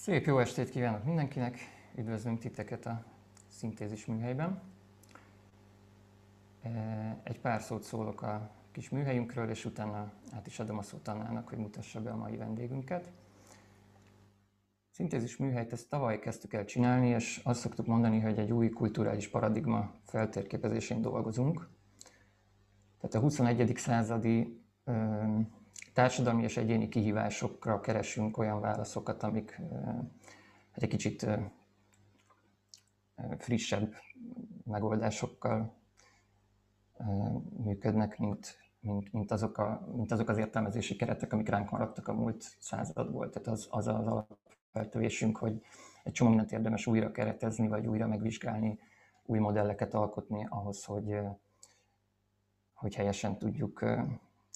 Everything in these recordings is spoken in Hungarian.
Szép jó estét kívánok mindenkinek! Üdvözlünk titeket a szintézis műhelyben. Egy pár szót szólok a kis műhelyünkről, és utána át is adom a szót Annának, hogy mutassa be a mai vendégünket. Szintézis műhelyt ezt tavaly kezdtük el csinálni, és azt szoktuk mondani, hogy egy új kulturális paradigma feltérképezésén dolgozunk. Tehát a 21. századi társadalmi és egyéni kihívásokra keresünk olyan válaszokat, amik hát egy kicsit frissebb megoldásokkal működnek, mint, mint, mint, azok a, mint azok az értelmezési keretek, amik ránk maradtak a múlt századból. Tehát az az, az alapfeltövésünk, hogy egy csomó mindent érdemes újra keretezni, vagy újra megvizsgálni, új modelleket alkotni ahhoz, hogy, hogy helyesen tudjuk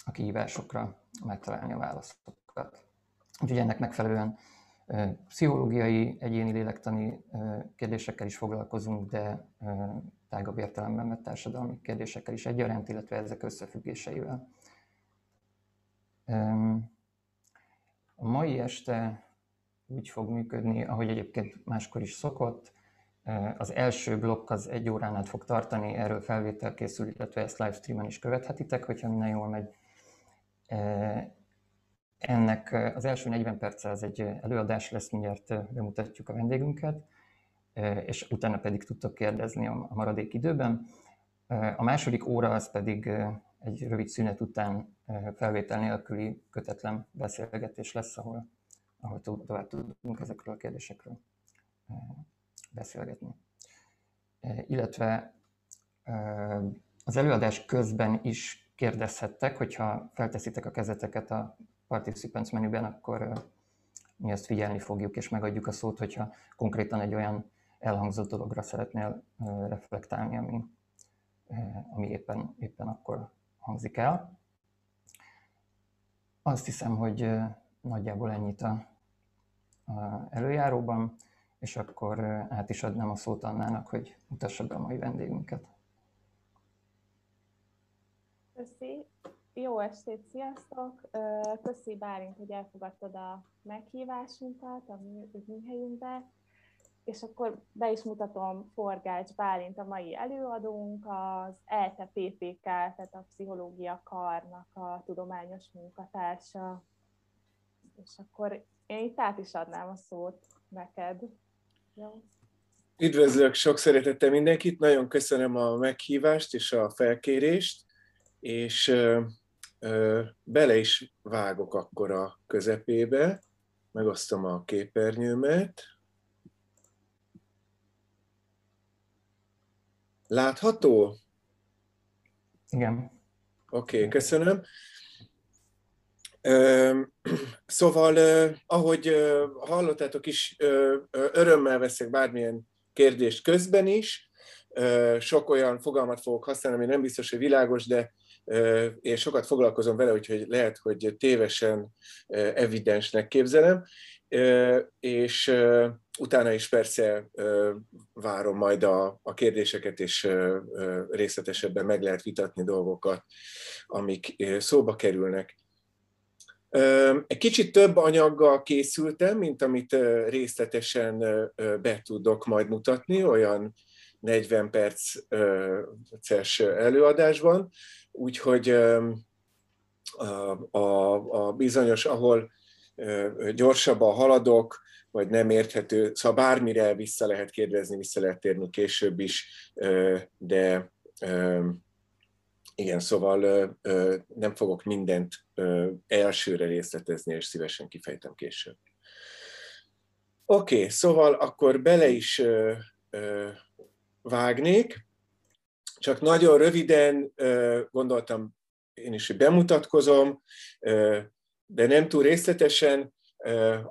a kihívásokra megtalálni a válaszokat. Úgyhogy ennek megfelelően pszichológiai, egyéni lélektani kérdésekkel is foglalkozunk, de tágabb értelemben vett társadalmi kérdésekkel is egyaránt, illetve ezek összefüggéseivel. A mai este úgy fog működni, ahogy egyébként máskor is szokott. Az első blokk az egy órán át fog tartani, erről felvétel készül, illetve ezt livestreamen is követhetitek, hogyha minden jól megy. Ennek az első 40 perc az egy előadás lesz, mindjárt bemutatjuk a vendégünket, és utána pedig tudtok kérdezni a maradék időben. A második óra az pedig egy rövid szünet után felvétel nélküli kötetlen beszélgetés lesz, ahol, ahol tovább tudunk ezekről a kérdésekről beszélgetni. Illetve az előadás közben is kérdezhettek, hogyha felteszitek a kezeteket a Participants menüben, akkor mi ezt figyelni fogjuk, és megadjuk a szót, hogyha konkrétan egy olyan elhangzott dologra szeretnél reflektálni, ami, ami éppen, éppen akkor hangzik el. Azt hiszem, hogy nagyjából ennyit a, a előjáróban, és akkor át is adnám a szót Annának, hogy mutassa be a mai vendégünket. Köszi. Jó estét, sziasztok! Köszi Bálint, hogy elfogadtad a meghívásunkat a műhelyünkbe. És akkor be is mutatom Forgács Bálint, a mai előadónk, az ELTE PPK, tehát a Pszichológia Karnak a tudományos munkatársa. És akkor én itt át is adnám a szót neked. Jó? Üdvözlök sok szeretettel mindenkit, nagyon köszönöm a meghívást és a felkérést és ö, ö, bele is vágok akkor a közepébe, megosztom a képernyőmet. Látható? Igen. Oké, okay, köszönöm. Szóval, ahogy hallottátok is, örömmel veszek bármilyen kérdést közben is. Sok olyan fogalmat fogok használni, ami nem biztos, hogy világos, de én sokat foglalkozom vele, úgyhogy lehet, hogy tévesen evidensnek képzelem, és utána is persze várom majd a, a kérdéseket, és részletesebben meg lehet vitatni dolgokat, amik szóba kerülnek. Egy kicsit több anyaggal készültem, mint amit részletesen be tudok majd mutatni, olyan 40 perces előadásban, úgyhogy a, a, a bizonyos, ahol gyorsabban haladok, vagy nem érthető, szóval bármire vissza lehet kérdezni, vissza lehet térni később is, de igen, szóval nem fogok mindent elsőre részletezni, és szívesen kifejtem később. Oké, okay, szóval akkor bele is vágnék. Csak nagyon röviden gondoltam, én is bemutatkozom, de nem túl részletesen.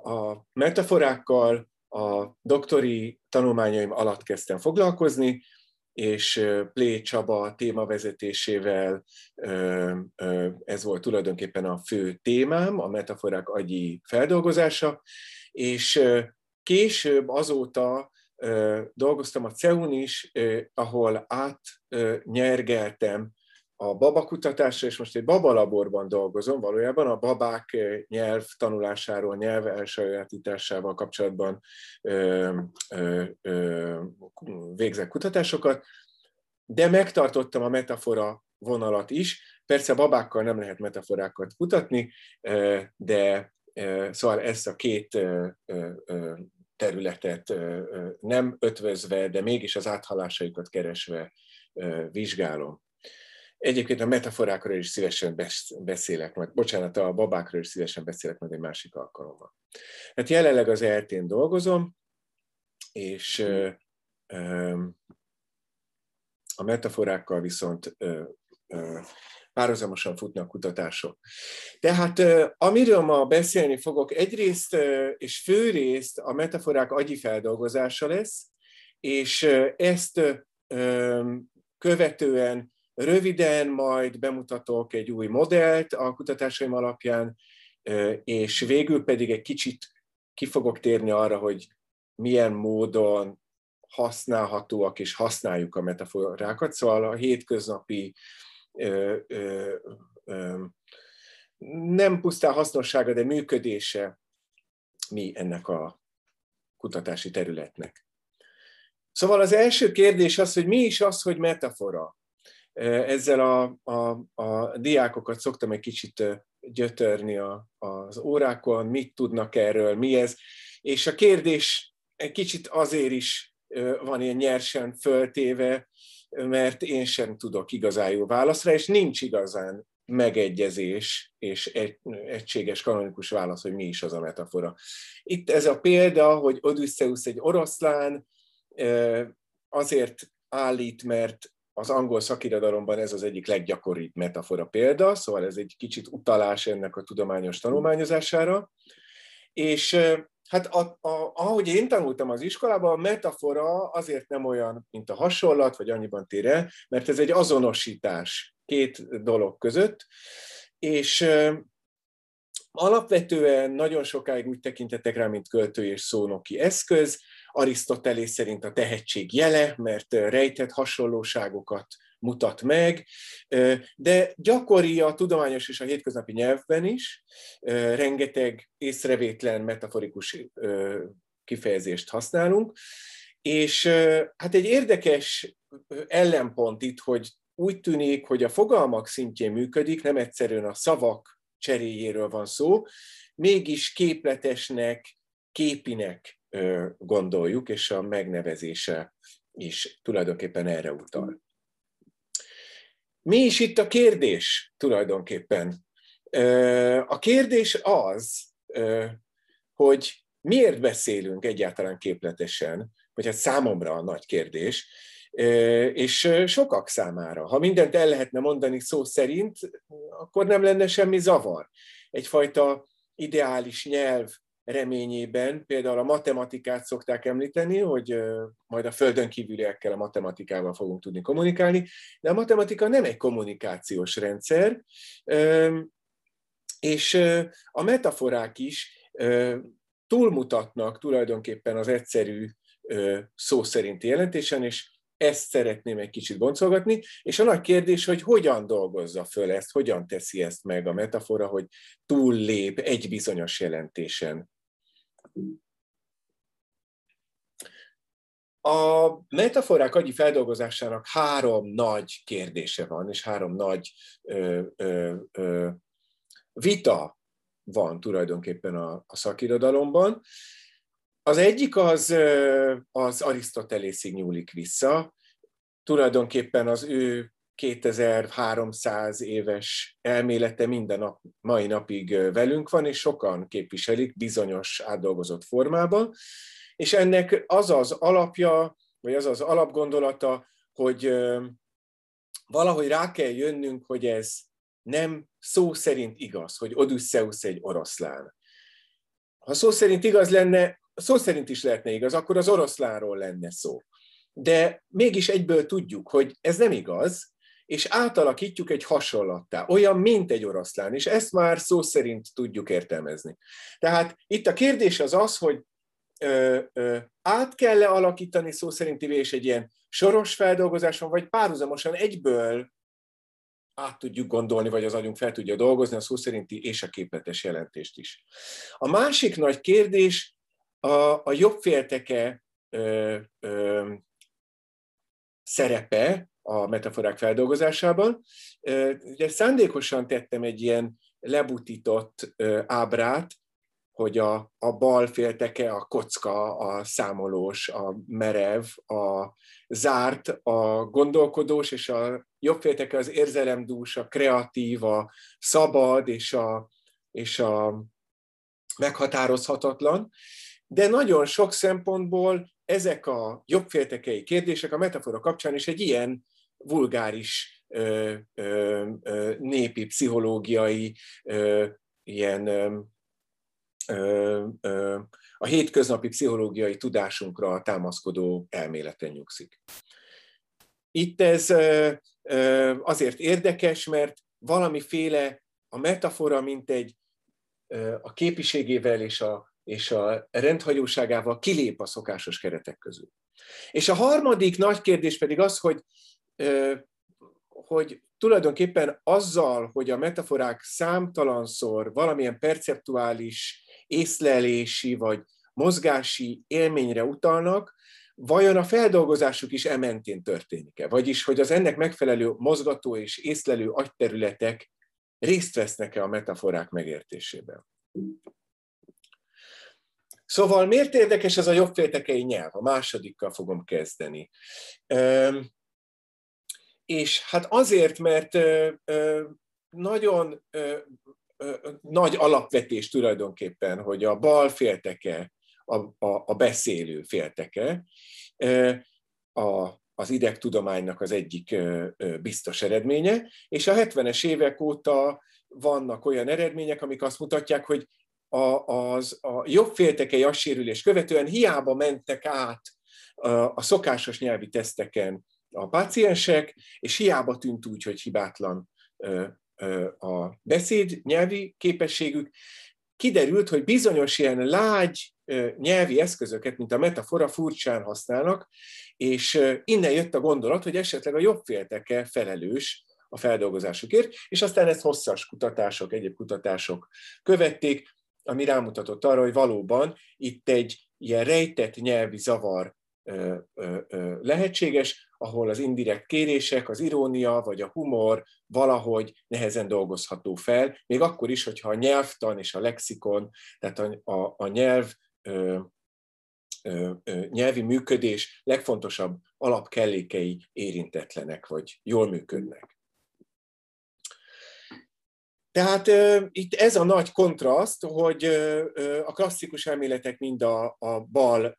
A metaforákkal a doktori tanulmányaim alatt kezdtem foglalkozni, és Plé Csaba témavezetésével ez volt tulajdonképpen a fő témám, a metaforák agyi feldolgozása, és később azóta dolgoztam a CEUN is, ahol átnyergeltem a babakutatásra, és most egy babalaborban dolgozom, valójában a babák nyelv tanulásáról, nyelv elsajátításával kapcsolatban ö, végzek kutatásokat, de megtartottam a metafora vonalat is. Persze babákkal nem lehet metaforákat kutatni, de szóval ezt a két területet nem ötvözve, de mégis az áthalásaikat keresve vizsgálom. Egyébként a metaforákról is szívesen beszélek, majd bocsánat, a babákról is szívesen beszélek majd egy másik alkalommal. Hát jelenleg az eltén dolgozom, és a metaforákkal viszont párhuzamosan futnak kutatások. Tehát amiről ma beszélni fogok, egyrészt és főrészt a metaforák agyi feldolgozása lesz, és ezt követően röviden majd bemutatok egy új modellt a kutatásaim alapján, és végül pedig egy kicsit ki fogok térni arra, hogy milyen módon használhatóak és használjuk a metaforákat. Szóval a hétköznapi ö, ö, nem pusztán hasznossága, de működése mi ennek a kutatási területnek. Szóval az első kérdés az, hogy mi is az, hogy metafora. Ezzel a, a, a diákokat szoktam egy kicsit gyötörni a, az órákon, mit tudnak erről, mi ez. És a kérdés egy kicsit azért is van ilyen nyersen föltéve, mert én sem tudok igazán jó válaszra, és nincs igazán megegyezés és egy, egységes kanonikus válasz, hogy mi is az a metafora. Itt ez a példa, hogy Odysseus egy oroszlán, azért állít, mert az angol szakirodalomban ez az egyik leggyakoribb metafora példa, szóval ez egy kicsit utalás ennek a tudományos tanulmányozására. És Hát a, a, ahogy én tanultam az iskolában, a metafora azért nem olyan, mint a hasonlat, vagy annyiban tér el, mert ez egy azonosítás két dolog között, és alapvetően nagyon sokáig úgy tekintettek rá, mint költő és szónoki eszköz, Arisztotelész szerint a tehetség jele, mert rejtett hasonlóságokat mutat meg, de gyakori a tudományos és a hétköznapi nyelvben is, rengeteg észrevétlen metaforikus kifejezést használunk, és hát egy érdekes ellenpont itt, hogy úgy tűnik, hogy a fogalmak szintjén működik, nem egyszerűen a szavak cseréjéről van szó, mégis képletesnek, képinek gondoljuk, és a megnevezése is tulajdonképpen erre utal. Mi is itt a kérdés tulajdonképpen? A kérdés az, hogy miért beszélünk egyáltalán képletesen, vagy hát számomra a nagy kérdés, és sokak számára. Ha mindent el lehetne mondani szó szerint, akkor nem lenne semmi zavar. Egyfajta ideális nyelv reményében, például a matematikát szokták említeni, hogy majd a földön kívüliekkel a matematikával fogunk tudni kommunikálni, de a matematika nem egy kommunikációs rendszer, és a metaforák is túlmutatnak tulajdonképpen az egyszerű szó szerinti jelentésen, és ezt szeretném egy kicsit boncolgatni, és a nagy kérdés, hogy hogyan dolgozza föl ezt, hogyan teszi ezt meg a metafora, hogy túllép egy bizonyos jelentésen a metaforák agyi feldolgozásának három nagy kérdése van, és három nagy ö, ö, ö, vita van tulajdonképpen a, a szakirodalomban. Az egyik az, az Arisztotelészig nyúlik vissza, tulajdonképpen az ő 2300 éves elmélete minden nap, mai napig velünk van, és sokan képviselik bizonyos átdolgozott formában, és ennek az az alapja, vagy az az alapgondolata, hogy valahogy rá kell jönnünk, hogy ez nem szó szerint igaz, hogy Odysseus egy oroszlán. Ha szó szerint igaz lenne, szó szerint is lehetne igaz, akkor az oroszlánról lenne szó. De mégis egyből tudjuk, hogy ez nem igaz, és átalakítjuk egy hasonlattá, olyan, mint egy oroszlán, és ezt már szó szerint tudjuk értelmezni. Tehát itt a kérdés az az, hogy ö, ö, át kell-e alakítani szó szerinti és egy ilyen soros feldolgozáson, vagy párhuzamosan egyből át tudjuk gondolni, vagy az agyunk fel tudja dolgozni a szó szerinti és a képletes jelentést is. A másik nagy kérdés a, a jobbfélteke ö, ö, szerepe a metaforák feldolgozásában. Ugye szándékosan tettem egy ilyen lebutított ábrát, hogy a, a bal félteke, a kocka, a számolós, a merev, a zárt, a gondolkodós, és a jobb félteke az érzelemdús, a kreatív, a szabad és a, és a meghatározhatatlan. De nagyon sok szempontból ezek a jobbféltekei kérdések a metafora kapcsán is egy ilyen vulgáris ö, ö, ö, népi, pszichológiai, ilyen a hétköznapi pszichológiai tudásunkra támaszkodó elméleten nyugszik. Itt ez azért érdekes, mert valamiféle a metafora, mint egy a képiségével és a, és a rendhagyóságával kilép a szokásos keretek közül. És a harmadik nagy kérdés pedig az, hogy, hogy tulajdonképpen azzal, hogy a metaforák számtalanszor valamilyen perceptuális észlelési vagy mozgási élményre utalnak, vajon a feldolgozásuk is ementén történik-e? Vagyis, hogy az ennek megfelelő mozgató és észlelő agyterületek részt vesznek-e a metaforák megértésében? Szóval miért érdekes ez a jobbféltekei nyelv? A másodikkal fogom kezdeni. És hát azért, mert nagyon nagy alapvetés tulajdonképpen, hogy a bal félteke, a, a, a beszélő félteke, a, az idegtudománynak az egyik biztos eredménye, és a 70-es évek óta vannak olyan eredmények, amik azt mutatják, hogy a, az, a jobb féltekei assérülés követően hiába mentek át a, szokásos nyelvi teszteken a páciensek, és hiába tűnt úgy, hogy hibátlan a beszéd nyelvi képességük, kiderült, hogy bizonyos ilyen lágy nyelvi eszközöket, mint a metafora furcsán használnak, és innen jött a gondolat, hogy esetleg a jobb félteke felelős a feldolgozásukért, és aztán ezt hosszas kutatások, egyéb kutatások követték, ami rámutatott arra, hogy valóban itt egy ilyen rejtett nyelvi zavar lehetséges, ahol az indirekt kérések, az irónia vagy a humor valahogy nehezen dolgozható fel, még akkor is, hogyha a nyelvtan és a lexikon, tehát a, a, a nyelv ö, ö, ö, nyelvi működés legfontosabb alapkellékei érintetlenek, vagy jól működnek. Tehát uh, itt ez a nagy kontraszt, hogy uh, a klasszikus elméletek mind a, a bal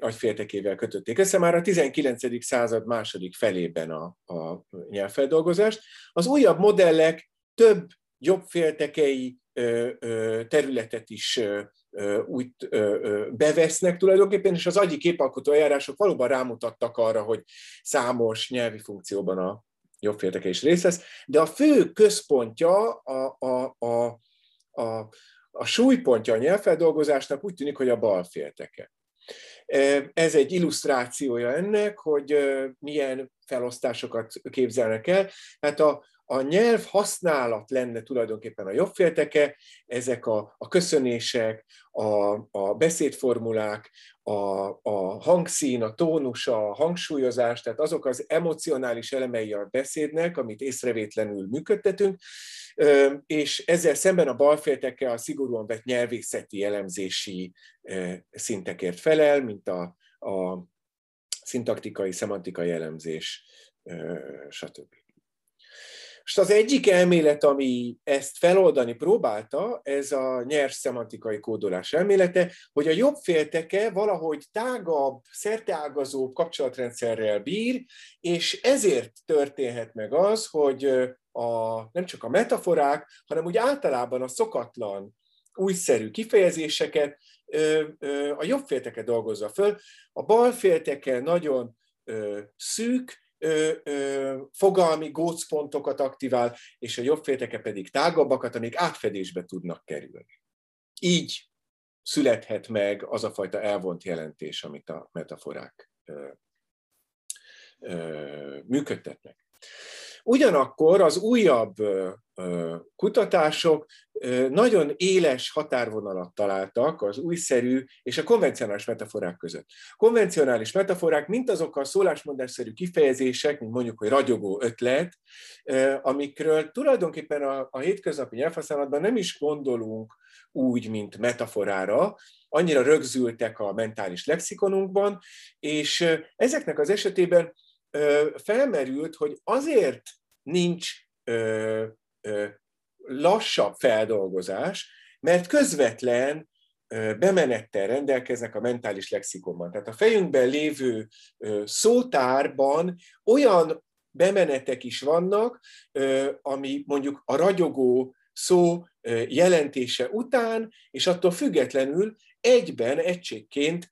agyféltekével kötötték össze már a 19. század második felében a, a nyelvfeldolgozást. Az újabb modellek több jobbféltekei uh, területet is úgy bevesznek tulajdonképpen, és az agyi képalkotó eljárások valóban rámutattak arra, hogy számos nyelvi funkcióban a, jobb félteke is részt vesz, de a fő központja, a, a, a, a, a súlypontja a nyelvfeldolgozásnak úgy tűnik, hogy a bal félteke. Ez egy illusztrációja ennek, hogy milyen felosztásokat képzelnek el. Hát a, a nyelv használat lenne tulajdonképpen a jobb félteke, ezek a, a köszönések, a, a beszédformulák, a, a hangszín, a tónus, a hangsúlyozás, tehát azok az emocionális elemei a beszédnek, amit észrevétlenül működtetünk, és ezzel szemben a balfélteke a szigorúan vett nyelvészeti elemzési szintekért felel, mint a, a szintaktikai, szemantikai elemzés, stb. És az egyik elmélet, ami ezt feloldani próbálta, ez a nyers szemantikai kódolás elmélete, hogy a jobb félteke valahogy tágabb, szerteágazóbb kapcsolatrendszerrel bír, és ezért történhet meg az, hogy a, nem csak a metaforák, hanem úgy általában a szokatlan, újszerű kifejezéseket a jobb félteke dolgozza föl. A bal félteke nagyon szűk, ö, ö, fogalmi gócpontokat aktivál, és a jobb félteke pedig tágabbakat, amik átfedésbe tudnak kerülni. Így születhet meg az a fajta elvont jelentés, amit a metaforák ö, ö, működtetnek. Ugyanakkor az újabb kutatások nagyon éles határvonalat találtak az újszerű és a konvencionális metaforák között. Konvencionális metaforák, mint azok a szólásmondásszerű kifejezések, mint mondjuk, hogy ragyogó ötlet, amikről tulajdonképpen a, a hétköznapi nyelvhasználatban nem is gondolunk úgy, mint metaforára, annyira rögzültek a mentális lexikonunkban, és ezeknek az esetében felmerült, hogy azért nincs lassabb feldolgozás, mert közvetlen bemenettel rendelkeznek a mentális lexikonban. Tehát a fejünkben lévő szótárban olyan bemenetek is vannak, ami mondjuk a ragyogó szó jelentése után, és attól függetlenül egyben, egységként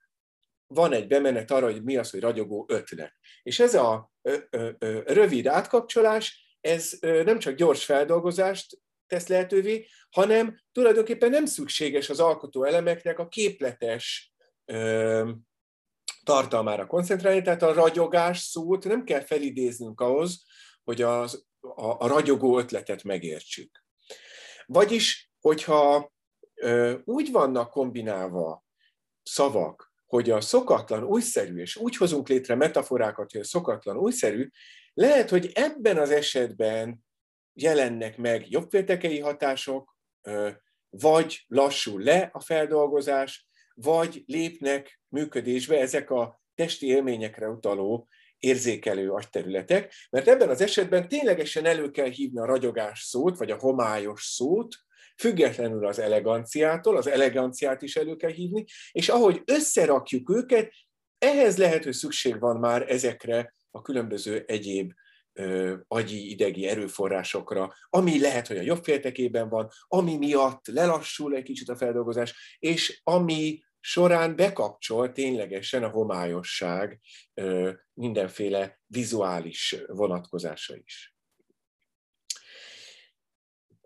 van egy bemenet arra, hogy mi az, hogy ragyogó ötlet. És ez a rövid átkapcsolás, ez nem csak gyors feldolgozást tesz lehetővé, hanem tulajdonképpen nem szükséges az alkotó elemeknek a képletes tartalmára koncentrálni, tehát a ragyogás szót nem kell felidéznünk ahhoz, hogy az, a, a ragyogó ötletet megértsük. Vagyis, hogyha úgy vannak kombinálva szavak, hogy a szokatlan újszerű, és úgy hozunk létre metaforákat, hogy a szokatlan újszerű, lehet, hogy ebben az esetben jelennek meg jobbféltekei hatások, vagy lassul le a feldolgozás, vagy lépnek működésbe ezek a testi élményekre utaló érzékelő agyterületek, mert ebben az esetben ténylegesen elő kell hívni a ragyogás szót, vagy a homályos szót, függetlenül az eleganciától, az eleganciát is elő kell hívni, és ahogy összerakjuk őket, ehhez lehet, hogy szükség van már ezekre a különböző egyéb agyi, idegi erőforrásokra, ami lehet, hogy a jobb féltekében van, ami miatt lelassul egy kicsit a feldolgozás, és ami során bekapcsol ténylegesen a homályosság mindenféle vizuális vonatkozása is.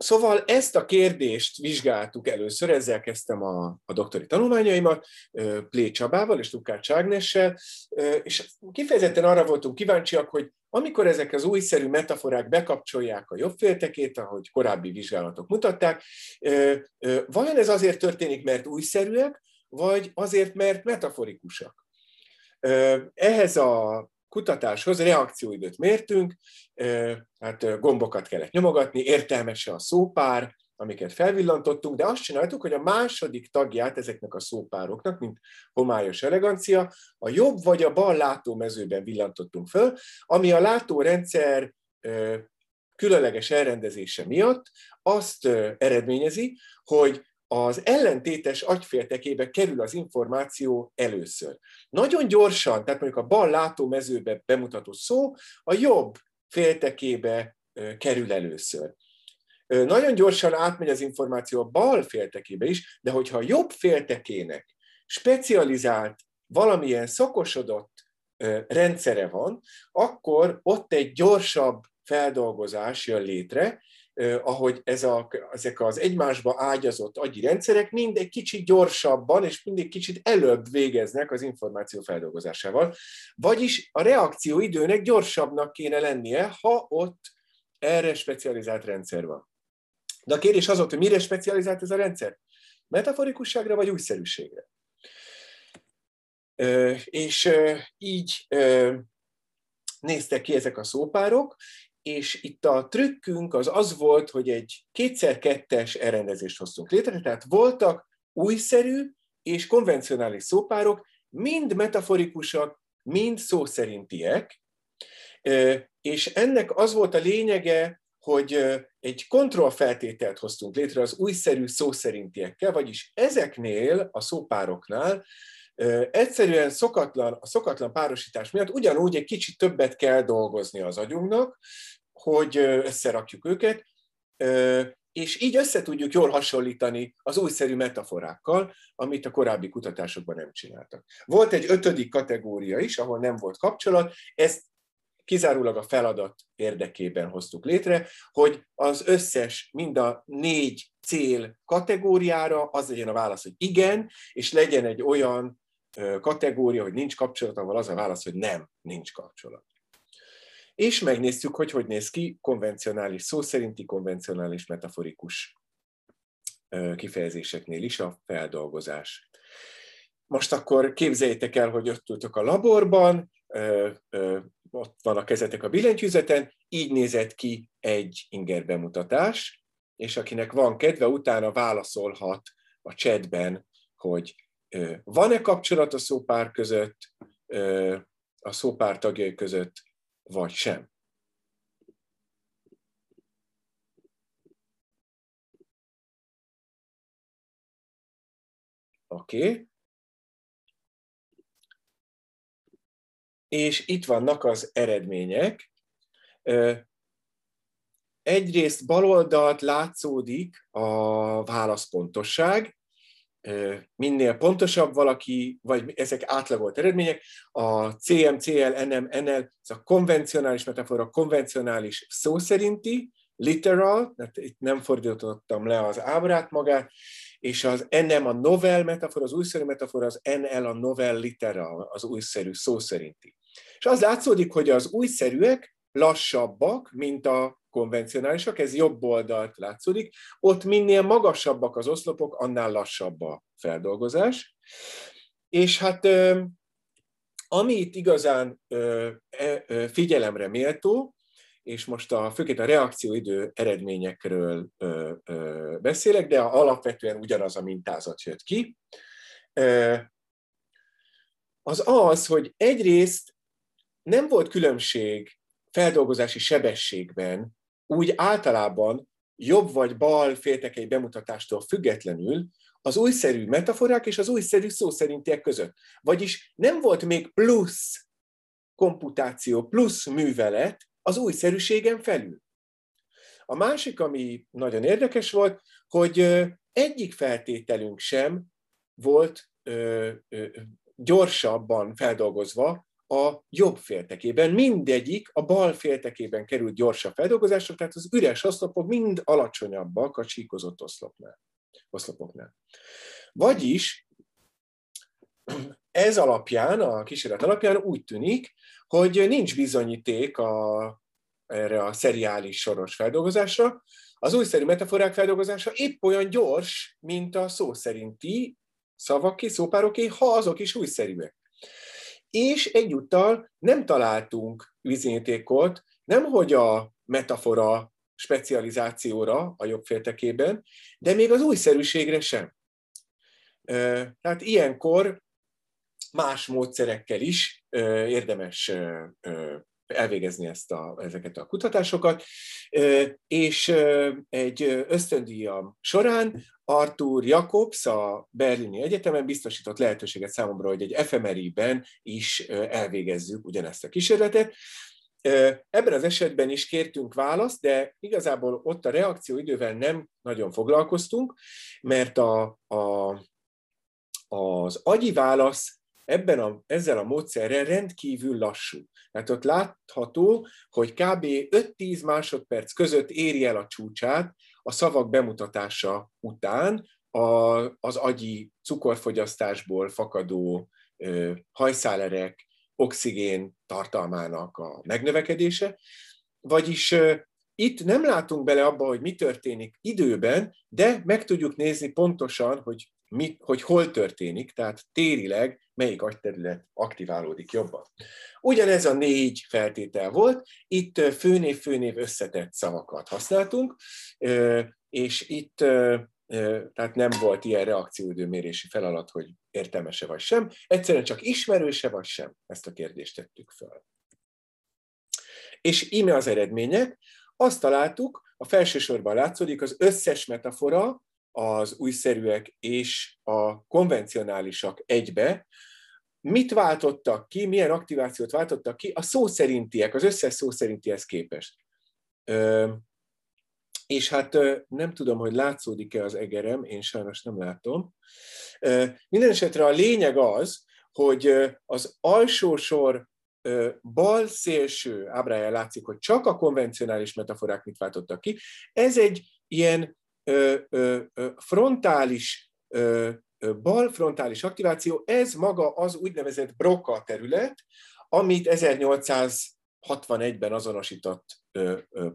Szóval ezt a kérdést vizsgáltuk először, ezzel kezdtem a, a doktori tanulmányaimat, Plé Csabával és Lukács Ágnessel, és kifejezetten arra voltunk kíváncsiak, hogy amikor ezek az újszerű metaforák bekapcsolják a jobb féltekét, ahogy korábbi vizsgálatok mutatták, vajon ez azért történik, mert újszerűek, vagy azért, mert metaforikusak? Ehhez a kutatáshoz reakcióidőt mértünk, hát gombokat kellett nyomogatni, értelmese a szópár, amiket felvillantottunk, de azt csináltuk, hogy a második tagját ezeknek a szópároknak, mint homályos elegancia, a jobb vagy a bal látómezőben villantottunk föl, ami a látórendszer különleges elrendezése miatt azt eredményezi, hogy az ellentétes agyféltekébe kerül az információ először. Nagyon gyorsan, tehát mondjuk a bal látómezőbe bemutatott szó, a jobb féltekébe kerül először. Nagyon gyorsan átmegy az információ a bal féltekébe is, de hogyha a jobb féltekének specializált, valamilyen szakosodott rendszere van, akkor ott egy gyorsabb feldolgozás jön létre, ahogy ez a, ezek az egymásba ágyazott agyi rendszerek mind egy kicsit gyorsabban és mindig kicsit előbb végeznek az információ feldolgozásával. Vagyis a reakcióidőnek gyorsabbnak kéne lennie, ha ott erre specializált rendszer van. De a kérdés az volt, hogy mire specializált ez a rendszer? Metaforikusságra vagy újszerűségre? És így néztek ki ezek a szópárok, és itt a trükkünk az az volt, hogy egy kétszer-kettes elrendezést hoztunk létre, tehát voltak újszerű és konvencionális szópárok, mind metaforikusak, mind szó szerintiek, és ennek az volt a lényege, hogy egy kontrollfeltételt hoztunk létre az újszerű szó szerintiekkel, vagyis ezeknél a szópároknál egyszerűen szokatlan, a szokatlan párosítás miatt ugyanúgy egy kicsit többet kell dolgozni az agyunknak, hogy összerakjuk őket, és így össze tudjuk jól hasonlítani az újszerű metaforákkal, amit a korábbi kutatásokban nem csináltak. Volt egy ötödik kategória is, ahol nem volt kapcsolat, ezt kizárólag a feladat érdekében hoztuk létre, hogy az összes, mind a négy cél kategóriára az legyen a válasz, hogy igen, és legyen egy olyan kategória, hogy nincs kapcsolat, ahol az a válasz, hogy nem, nincs kapcsolat. és megnéztük, hogy hogy néz ki konvencionális, szó szerinti konvencionális metaforikus kifejezéseknél is a feldolgozás. Most akkor képzeljétek el, hogy ott ültök a laborban, ott van a kezetek a billentyűzeten, így nézett ki egy inger bemutatás, és akinek van kedve, utána válaszolhat a chatben, hogy van-e kapcsolat a szópár között, a szópár tagjai között, vagy sem. Oké. Okay. És itt vannak az eredmények. Egyrészt baloldalt látszódik a válaszpontosság, minél pontosabb valaki, vagy ezek átlagolt eredmények, a CM, CL, NM, NL, ez a konvencionális metafora, konvencionális szó szerinti, literal, tehát itt nem fordítottam le az ábrát magát, és az NM a novel metafora, az újszerű metafora, az NL a novel literal, az újszerű szó szerinti. És az látszódik, hogy az újszerűek lassabbak, mint a konvencionálisak, ez jobb oldalt látszódik, ott minél magasabbak az oszlopok, annál lassabb a feldolgozás. És hát ami itt igazán e, figyelemre méltó, és most a, főként a reakcióidő eredményekről beszélek, de alapvetően ugyanaz a mintázat jött ki, az az, hogy egyrészt nem volt különbség feldolgozási sebességben úgy általában jobb vagy bal féltekei bemutatástól függetlenül az újszerű metaforák és az újszerű szó szerintiek között. Vagyis nem volt még plusz komputáció, plusz művelet az újszerűségen felül. A másik, ami nagyon érdekes volt, hogy egyik feltételünk sem volt gyorsabban feldolgozva a jobb féltekében. Mindegyik a bal féltekében került gyorsabb feldolgozásra, tehát az üres oszlopok mind alacsonyabbak a csíkozott oszlopnál, oszlopoknál. Vagyis ez alapján, a kísérlet alapján úgy tűnik, hogy nincs bizonyíték a, erre a szeriális soros feldolgozásra. Az újszerű metaforák feldolgozása épp olyan gyors, mint a szó szerinti szavaké, szópároké, ha azok is újszerűek és egyúttal nem találtunk bizonyítékot, nemhogy a metafora specializációra a jobb féltekében, de még az újszerűségre sem. Tehát ilyenkor más módszerekkel is érdemes elvégezni ezt a, ezeket a kutatásokat, és egy ösztöndíjam során Arthur Jakobs a Berlini Egyetemen biztosított lehetőséget számomra, hogy egy efemeriben is elvégezzük ugyanezt a kísérletet. Ebben az esetben is kértünk választ, de igazából ott a reakcióidővel nem nagyon foglalkoztunk, mert a, a, az agyi válasz ebben a, ezzel a módszerrel rendkívül lassú. Tehát ott látható, hogy kb. 5-10 másodperc között éri el a csúcsát a szavak bemutatása után a, az agyi cukorfogyasztásból fakadó ö, hajszálerek oxigén tartalmának a megnövekedése, vagyis ö, itt nem látunk bele abba, hogy mi történik időben, de meg tudjuk nézni pontosan, hogy mit, hogy hol történik, tehát térileg melyik agyterület aktiválódik jobban. Ugyanez a négy feltétel volt, itt főnév-főnév összetett szavakat használtunk, és itt tehát nem volt ilyen reakcióidőmérési feladat, hogy értelmese vagy sem, egyszerűen csak ismerőse vagy sem, ezt a kérdést tettük föl. És íme az eredmények, azt találtuk, a felső sorban látszódik az összes metafora, az újszerűek és a konvencionálisak egybe, mit váltottak ki, milyen aktivációt váltottak ki a szó szerintiek, az összes szó szerintihez képest. Ö, és hát nem tudom, hogy látszódik-e az egerem, én sajnos nem látom. Minden esetre a lényeg az, hogy az alsó sor bal szélső ábráján látszik, hogy csak a konvencionális metaforák mit váltottak ki. Ez egy ilyen frontális, bal frontális aktiváció, ez maga az úgynevezett Broca terület, amit 1800 61-ben azonosított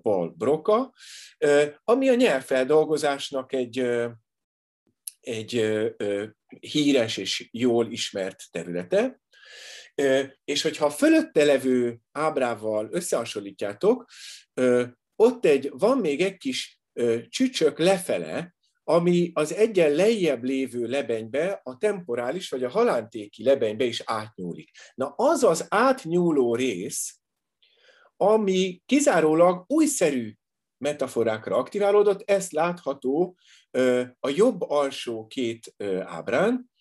Paul Broca, ami a nyelvfeldolgozásnak egy, egy híres és jól ismert területe. És hogyha a fölötte levő ábrával összehasonlítjátok, ott egy, van még egy kis csücsök lefele, ami az egyen lejjebb lévő lebenybe, a temporális vagy a halántéki lebenybe is átnyúlik. Na az az átnyúló rész, ami kizárólag újszerű metaforákra aktiválódott, ezt látható a jobb alsó két ábrán,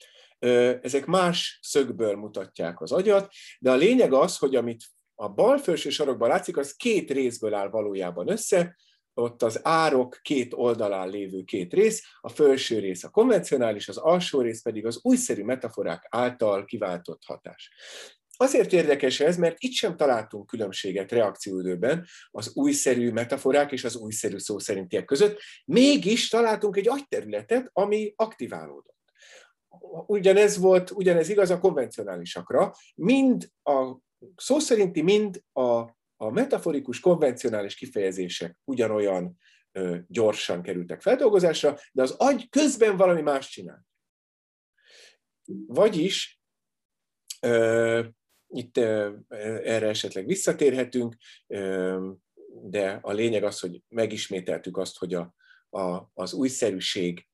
ezek más szögből mutatják az agyat, de a lényeg az, hogy amit a bal felső sarokban látszik, az két részből áll valójában össze, ott az árok két oldalán lévő két rész, a felső rész a konvencionális, az alsó rész pedig az újszerű metaforák által kiváltott hatás. Azért érdekes ez, mert itt sem találtunk különbséget reakcióidőben az újszerű metaforák és az újszerű szó szerintiek között, mégis találtunk egy agyterületet, ami aktiválódott. Ugyanez volt, ugyanez igaz a konvencionálisakra, mind a szó szerinti, mind a, a metaforikus, konvencionális kifejezések ugyanolyan ö, gyorsan kerültek feldolgozásra, de az agy közben valami más csinál. Vagyis ö, itt erre esetleg visszatérhetünk, de a lényeg az, hogy megismételtük azt, hogy a, a, az újszerűség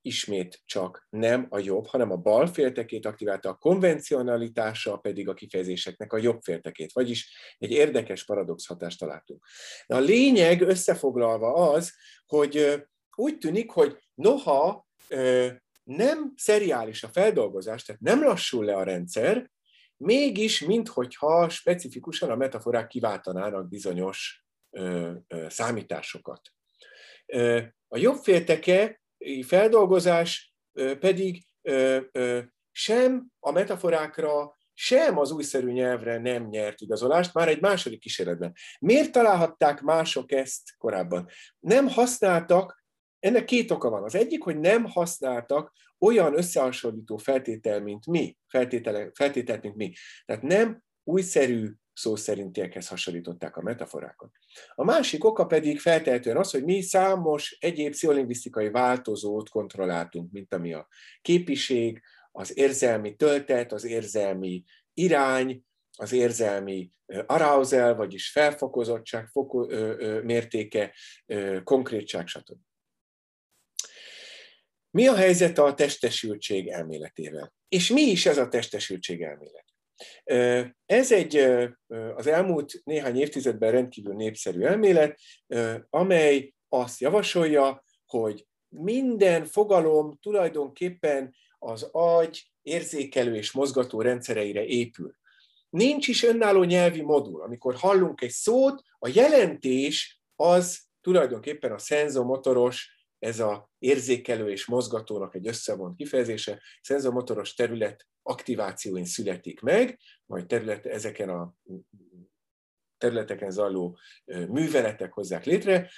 ismét csak nem a jobb, hanem a bal féltekét aktiválta, a konvencionalitása pedig a kifejezéseknek a jobb féltekét, vagyis egy érdekes paradox hatást találtunk. De a lényeg összefoglalva az, hogy úgy tűnik, hogy noha nem szeriális a feldolgozás, tehát nem lassul le a rendszer, mégis, minthogyha specifikusan a metaforák kiváltanának bizonyos számításokat. A jobbfélteke feldolgozás pedig sem a metaforákra, sem az újszerű nyelvre nem nyert igazolást, már egy második kísérletben. Miért találhatták mások ezt korábban? Nem használtak, ennek két oka van. Az egyik, hogy nem használtak olyan összehasonlító feltétel, mint mi, feltételt, mint mi. Tehát nem újszerű szó szerintiekhez hasonlították a metaforákat. A másik oka pedig feltehetően az, hogy mi számos egyéb pszicholingvisztikai változót kontrolláltunk, mint ami a képiség, az érzelmi töltet, az érzelmi irány, az érzelmi arousal, vagyis felfokozottság foko, ö, ö, mértéke, ö, konkrétság, stb. Mi a helyzet a testesültség elméletével? És mi is ez a testesültség elmélet? Ez egy az elmúlt néhány évtizedben rendkívül népszerű elmélet, amely azt javasolja, hogy minden fogalom tulajdonképpen az agy érzékelő és mozgató rendszereire épül. Nincs is önálló nyelvi modul. Amikor hallunk egy szót, a jelentés az tulajdonképpen a szenzomotoros ez a érzékelő és mozgatónak egy összevont kifejezése, szenzomotoros terület aktivációin születik meg, majd terület, ezeken a területeken zajló műveletek hozzák létre,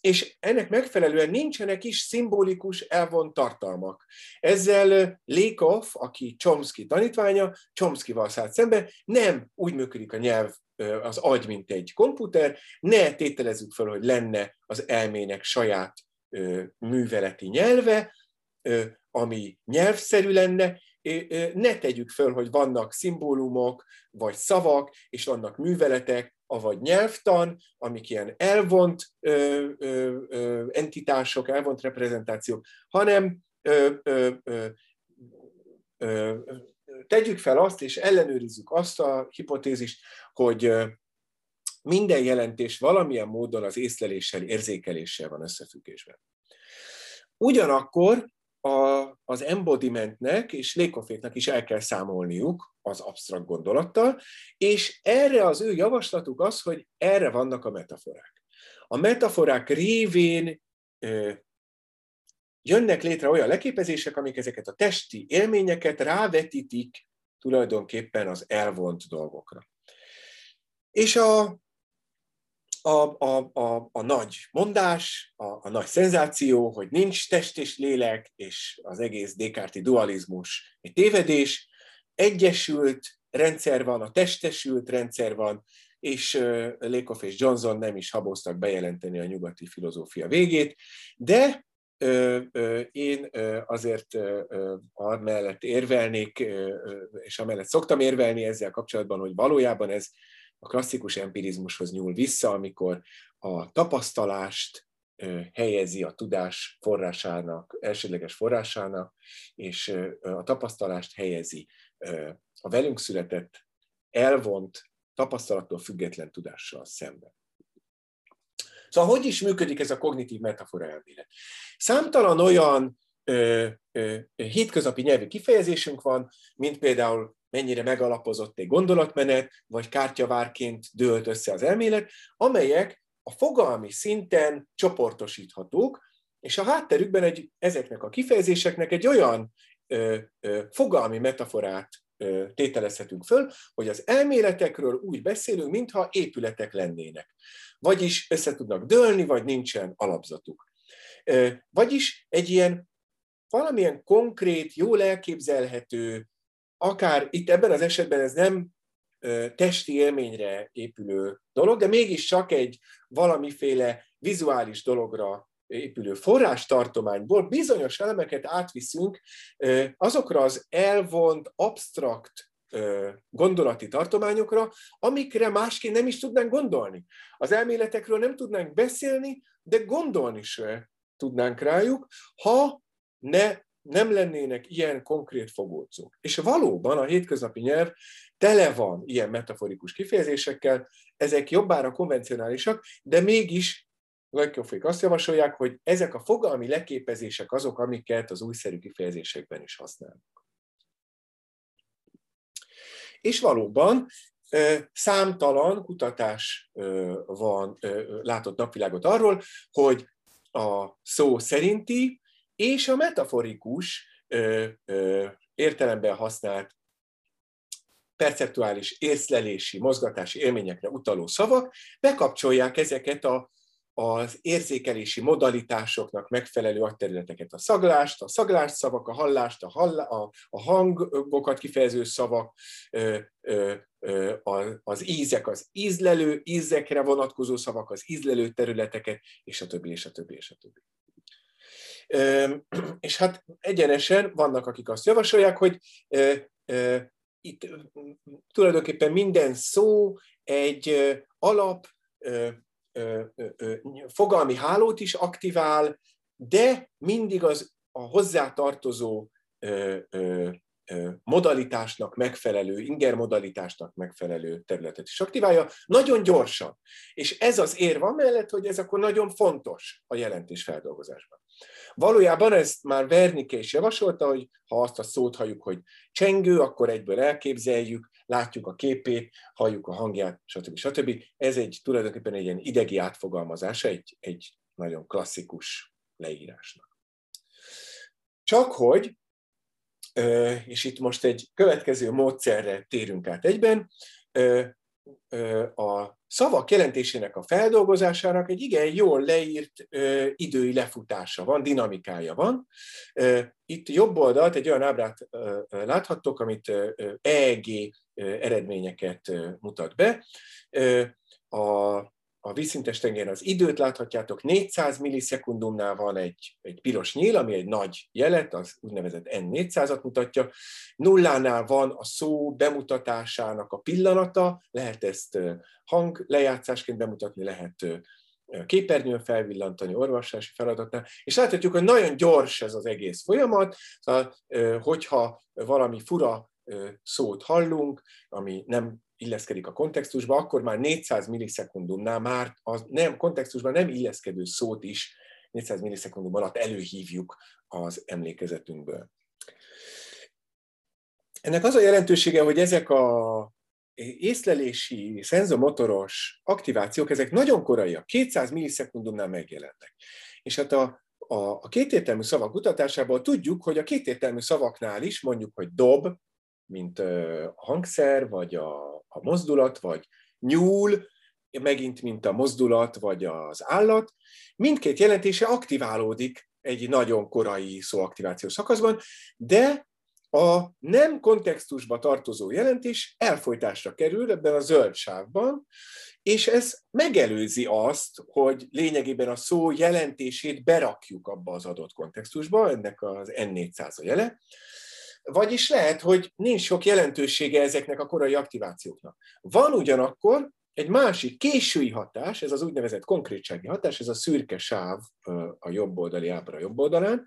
és ennek megfelelően nincsenek is szimbolikus elvont tartalmak. Ezzel Lékov, aki Chomsky tanítványa, Chomskyval szállt szembe, nem úgy működik a nyelv, az agy, mint egy komputer, ne tételezzük fel, hogy lenne az elmének saját műveleti nyelve, ami nyelvszerű lenne, ne tegyük föl, hogy vannak szimbólumok, vagy szavak, és vannak műveletek, avagy nyelvtan, amik ilyen elvont entitások, elvont reprezentációk, hanem tegyük fel azt, és ellenőrizzük azt a hipotézist, hogy minden jelentés valamilyen módon az észleléssel, érzékeléssel van összefüggésben. Ugyanakkor a, az embodimentnek és lékoféknak is el kell számolniuk az absztrakt gondolattal, és erre az ő javaslatuk az, hogy erre vannak a metaforák. A metaforák révén ö, jönnek létre olyan leképezések, amik ezeket a testi élményeket rávetítik tulajdonképpen az elvont dolgokra. És a a, a, a, a nagy mondás, a, a nagy szenzáció, hogy nincs test és lélek, és az egész Descartes dualizmus egy tévedés, egyesült rendszer van, a testesült rendszer van, és Lakoff és Johnson nem is haboztak bejelenteni a nyugati filozófia végét, de én azért amellett érvelnék, és amellett szoktam érvelni ezzel kapcsolatban, hogy valójában ez a klasszikus empirizmushoz nyúl vissza, amikor a tapasztalást helyezi a tudás forrásának, elsődleges forrásának, és a tapasztalást helyezi a velünk született, elvont, tapasztalattól független tudással szemben. Szóval hogy is működik ez a kognitív metafora elmélet? Számtalan olyan ö, ö, hétköznapi nyelvi kifejezésünk van, mint például mennyire megalapozott egy gondolatmenet, vagy kártyavárként dőlt össze az elmélet, amelyek a fogalmi szinten csoportosíthatók, és a hátterükben egy, ezeknek a kifejezéseknek egy olyan ö, ö, fogalmi metaforát ö, tételezhetünk föl, hogy az elméletekről úgy beszélünk, mintha épületek lennének. Vagyis össze tudnak dőlni, vagy nincsen alapzatuk. Ö, vagyis egy ilyen valamilyen konkrét, jól elképzelhető, akár itt ebben az esetben ez nem testi élményre épülő dolog, de mégis csak egy valamiféle vizuális dologra épülő forrástartományból bizonyos elemeket átviszünk azokra az elvont, absztrakt gondolati tartományokra, amikre másként nem is tudnánk gondolni. Az elméletekről nem tudnánk beszélni, de gondolni se tudnánk rájuk, ha ne, nem lennének ilyen konkrét fogócok. És valóban a hétköznapi nyelv tele van ilyen metaforikus kifejezésekkel, ezek jobbára konvencionálisak, de mégis Lajkofék azt javasolják, hogy ezek a fogalmi leképezések azok, amiket az újszerű kifejezésekben is használunk. És valóban számtalan kutatás van, látott napvilágot arról, hogy a szó szerinti és a metaforikus értelemben használt perceptuális észlelési, mozgatási élményekre utaló szavak, bekapcsolják ezeket a, az érzékelési modalitásoknak megfelelő agyterületeket, a szaglást, a szaglás szavak, a hallást, a, hallá, a, a hangokat kifejező szavak, ö, ö, ö, az ízek, az ízlelő, ízekre vonatkozó szavak, az ízlelő területeket, és a többi, és a többi, és a többi. És hát egyenesen vannak, akik azt javasolják, hogy itt tulajdonképpen minden szó egy alap fogalmi hálót is aktivál, de mindig az a hozzátartozó modalitásnak megfelelő, inger modalitásnak megfelelő területet is aktiválja, nagyon gyorsan. És ez az érv mellett, hogy ez akkor nagyon fontos a jelentés feldolgozásban. Valójában ezt már Vernike is javasolta, hogy ha azt a szót halljuk, hogy csengő, akkor egyből elképzeljük, látjuk a képét, halljuk a hangját, stb. stb. Ez egy tulajdonképpen egy ilyen idegi átfogalmazása egy, egy nagyon klasszikus leírásnak. Csak hogy, és itt most egy következő módszerre térünk át egyben, a szavak jelentésének a feldolgozásának egy igen jól leírt idői lefutása van, dinamikája van. Itt jobb oldalt egy olyan ábrát láthattok, amit EEG eredményeket mutat be. A a vízszintes tengeren az időt láthatjátok, 400 millisekundumnál van egy, egy piros nyíl, ami egy nagy jelet, az úgynevezett N400-at mutatja. Nullánál van a szó bemutatásának a pillanata, lehet ezt hang lejátszásként bemutatni, lehet képernyőn felvillantani orvosási feladatnál, és láthatjuk, hogy nagyon gyors ez az egész folyamat, szóval, hogyha valami fura szót hallunk, ami nem illeszkedik a kontextusba, akkor már 400 millisekundumnál már a nem, kontextusban nem illeszkedő szót is 400 millisekundum alatt előhívjuk az emlékezetünkből. Ennek az a jelentősége, hogy ezek a észlelési, szenzomotoros aktivációk, ezek nagyon koraiak, 200 millisekundumnál megjelennek. És hát a, a, a kétértelmű szavak kutatásából tudjuk, hogy a kétértelmű szavaknál is, mondjuk, hogy dob, mint a hangszer, vagy a, a mozdulat, vagy nyúl, megint mint a mozdulat, vagy az állat, mindkét jelentése aktiválódik egy nagyon korai szóaktiváció szakaszban, de a nem kontextusba tartozó jelentés elfolytásra kerül ebben a zöld sávban, és ez megelőzi azt, hogy lényegében a szó jelentését berakjuk abba az adott kontextusba, ennek az N400 a jele, vagyis lehet, hogy nincs sok jelentősége ezeknek a korai aktivációknak. Van ugyanakkor egy másik késői hatás, ez az úgynevezett konkrétsági hatás, ez a szürke sáv a jobb oldali ábra jobb oldalán,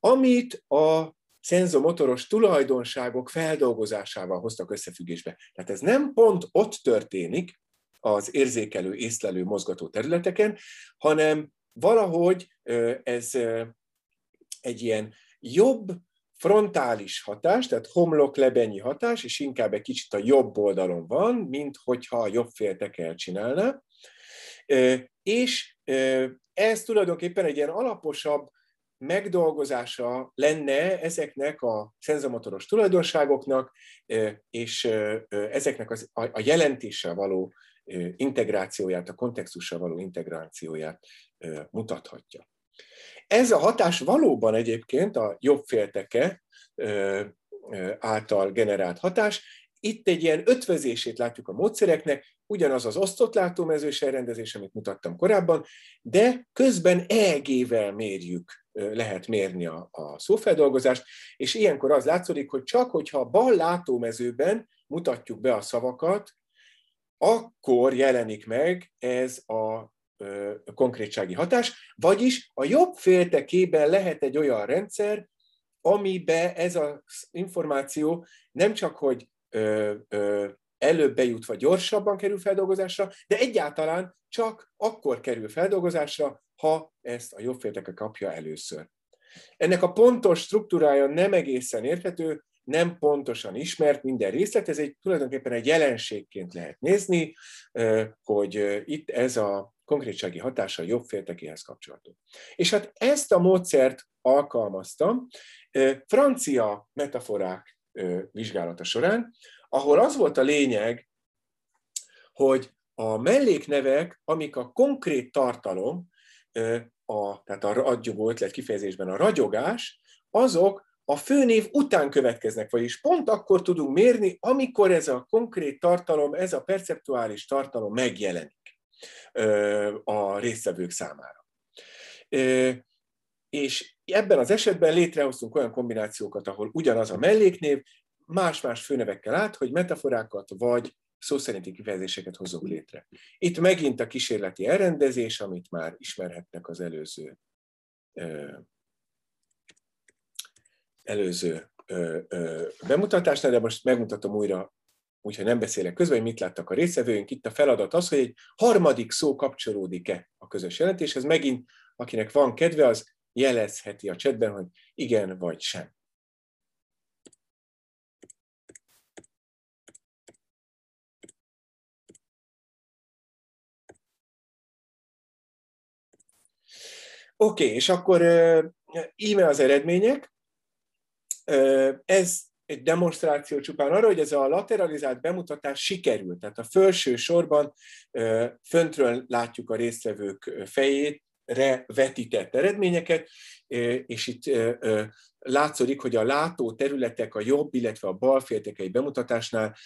amit a szenzomotoros tulajdonságok feldolgozásával hoztak összefüggésbe. Tehát ez nem pont ott történik, az érzékelő, észlelő, mozgató területeken, hanem valahogy ez egy ilyen jobb frontális hatás, tehát homlok-lebenyi hatás, és inkább egy kicsit a jobb oldalon van, mint hogyha a jobb féltekel csinálná. És ez tulajdonképpen egy ilyen alaposabb megdolgozása lenne ezeknek a szenzomotoros tulajdonságoknak, és ezeknek az, a jelentéssel való integrációját, a kontextussal való integrációját mutathatja. Ez a hatás valóban egyébként a jobb félteke által generált hatás. Itt egy ilyen ötvözését látjuk a módszereknek, ugyanaz az osztott látómezős elrendezés, amit mutattam korábban, de közben EEG-vel mérjük, lehet mérni a, a szófeldolgozást, és ilyenkor az látszik, hogy csak hogyha a bal látómezőben mutatjuk be a szavakat, akkor jelenik meg ez a konkrétsági hatás, vagyis a jobb féltekében lehet egy olyan rendszer, amibe ez az információ nem csak, hogy ö, ö, előbb bejutva gyorsabban kerül feldolgozásra, de egyáltalán csak akkor kerül feldolgozásra, ha ezt a jobb félteke kapja először. Ennek a pontos struktúrája nem egészen érthető, nem pontosan ismert minden részlet, ez egy, tulajdonképpen egy jelenségként lehet nézni, hogy itt ez a konkrétsági hatása a jobb féltekéhez kapcsolható. És hát ezt a módszert alkalmaztam francia metaforák vizsgálata során, ahol az volt a lényeg, hogy a melléknevek, amik a konkrét tartalom, a, tehát a ragyogó ötlet kifejezésben a ragyogás, azok a főnév után következnek, vagyis pont akkor tudunk mérni, amikor ez a konkrét tartalom, ez a perceptuális tartalom megjelenik a résztvevők számára. És ebben az esetben létrehoztunk olyan kombinációkat, ahol ugyanaz a melléknév, más-más főnevekkel át, hogy metaforákat vagy szó szerinti kifejezéseket hozunk létre. Itt megint a kísérleti elrendezés, amit már ismerhettek az előző előző bemutatásnál, de most megmutatom újra, úgyhogy nem beszélek közben, hogy mit láttak a részevőink. Itt a feladat az, hogy egy harmadik szó kapcsolódik-e a közös jelentéshez. Megint, akinek van kedve, az jelezheti a csetben, hogy igen vagy sem. Oké, okay, és akkor íme az eredmények. Ez egy demonstráció csupán arra, hogy ez a lateralizált bemutatás sikerült. Tehát a felső sorban föntről látjuk a résztvevők fejét, re vetített eredményeket, és itt látszik, hogy a látó területek a jobb, illetve a bal féltekei bemutatásnál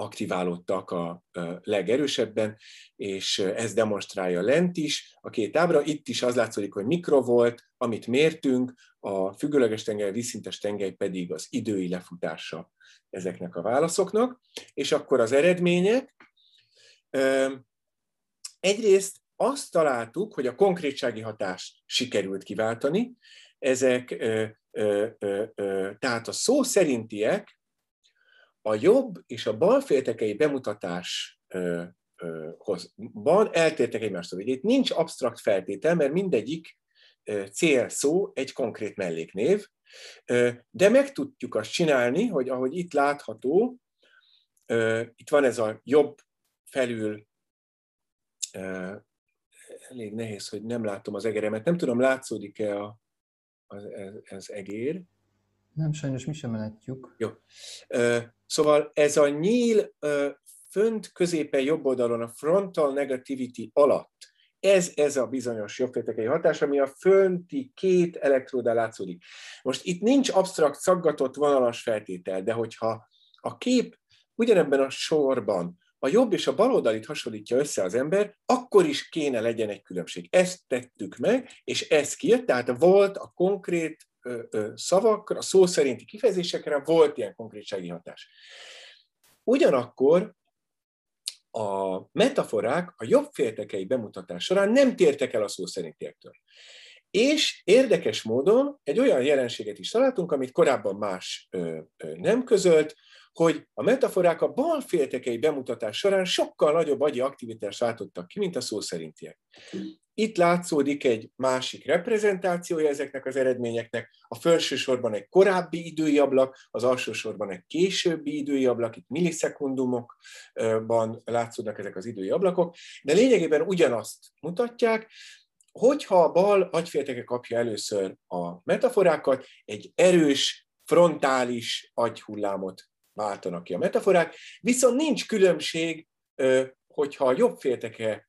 aktiválódtak a legerősebben, és ez demonstrálja lent is a két ábra. Itt is az látszik, hogy mikro volt, amit mértünk, a függőleges tengely, vízszintes tengely pedig az idői lefutása ezeknek a válaszoknak. És akkor az eredmények. Egyrészt azt találtuk, hogy a konkrétsági hatást sikerült kiváltani. Ezek, tehát a szó szerintiek a jobb és a bal féltekei bemutatásban eltértek egymástól. Itt nincs absztrakt feltétel, mert mindegyik célszó egy konkrét melléknév, de meg tudjuk azt csinálni, hogy ahogy itt látható, itt van ez a jobb felül, elég nehéz, hogy nem látom az egeremet, nem tudom, látszódik-e a, az egér. Nem, sajnos mi sem látjuk. Jó. Szóval ez a nyíl fönt középen jobb oldalon a frontal negativity alatt Ez, ez a bizonyos jobbféltekei hatás, ami a fönti két elektródán látszódik. Most itt nincs absztrakt, szaggatott, vonalas feltétel, de hogyha a kép ugyanebben a sorban a jobb és a baloldalit hasonlítja össze az ember, akkor is kéne legyen egy különbség. Ezt tettük meg, és ez kijött, tehát volt a konkrét szavakra, szó szerinti kifejezésekre volt ilyen konkrétsági hatás. Ugyanakkor a metaforák a jobb féltekei bemutatás során nem tértek el a szó szerintiektől. És érdekes módon egy olyan jelenséget is találtunk, amit korábban más ö, ö, nem közölt, hogy a metaforák a bal féltekei bemutatás során sokkal nagyobb agyi aktivitást váltottak ki, mint a szó szerintiek. Itt látszódik egy másik reprezentációja ezeknek az eredményeknek. A felső sorban egy korábbi idői ablak, az alsó sorban egy későbbi idői ablak, itt millisekundumokban látszódnak ezek az idői ablakok, de lényegében ugyanazt mutatják, hogyha a bal agyfélteke kapja először a metaforákat, egy erős, frontális agyhullámot váltanak ki a metaforák, viszont nincs különbség, hogyha a jobb félteke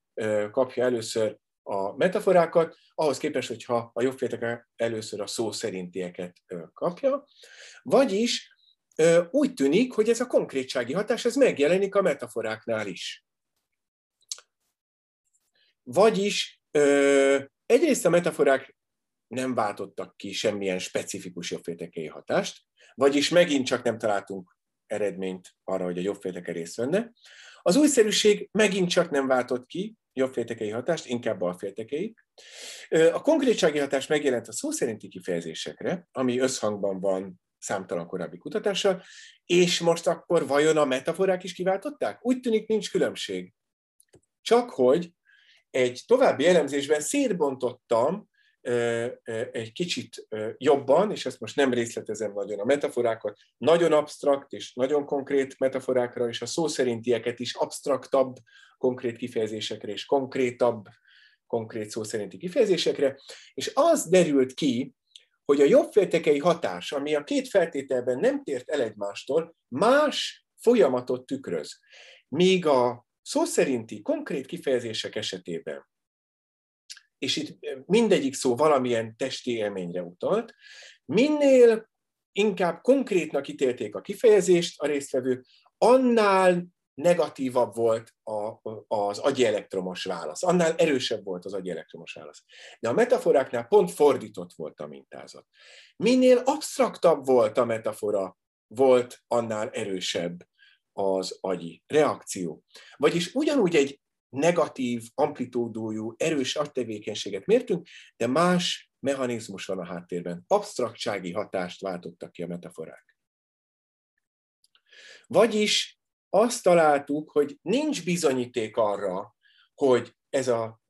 kapja először a metaforákat, ahhoz képest, hogyha a jobb félteke először a szó szerintieket kapja. Vagyis úgy tűnik, hogy ez a konkrétsági hatás ez megjelenik a metaforáknál is. Vagyis egyrészt a metaforák nem váltottak ki semmilyen specifikus jobbféltekei hatást, vagyis megint csak nem találtunk eredményt arra, hogy a jobbfélteke részt venne. Az újszerűség megint csak nem váltott ki jobbféltekei hatást, inkább balféltekei. A konkrétsági hatás megjelent a szó szerinti kifejezésekre, ami összhangban van számtalan korábbi kutatással, és most akkor vajon a metaforák is kiváltották? Úgy tűnik, nincs különbség. Csak hogy egy további elemzésben szétbontottam egy kicsit jobban, és ezt most nem részletezem nagyon a metaforákat, nagyon absztrakt és nagyon konkrét metaforákra, és a szó szerintieket is absztraktabb konkrét kifejezésekre, és konkrétabb konkrét szó szerinti kifejezésekre, és az derült ki, hogy a jobbféltekei hatás, ami a két feltételben nem tért el egymástól, más folyamatot tükröz. Míg a szó szerinti konkrét kifejezések esetében és itt mindegyik szó valamilyen testi élményre utalt, minél inkább konkrétnak ítélték a kifejezést a résztvevők, annál negatívabb volt a, az agyi elektromos válasz, annál erősebb volt az agyi elektromos válasz. De a metaforáknál pont fordított volt a mintázat. Minél absztraktabb volt a metafora, volt annál erősebb az agyi reakció. Vagyis ugyanúgy egy negatív, amplitúdójú, erős agytevékenységet mértünk, de más mechanizmus van a háttérben. Absztraktsági hatást váltottak ki a metaforák. Vagyis azt találtuk, hogy nincs bizonyíték arra, hogy ez a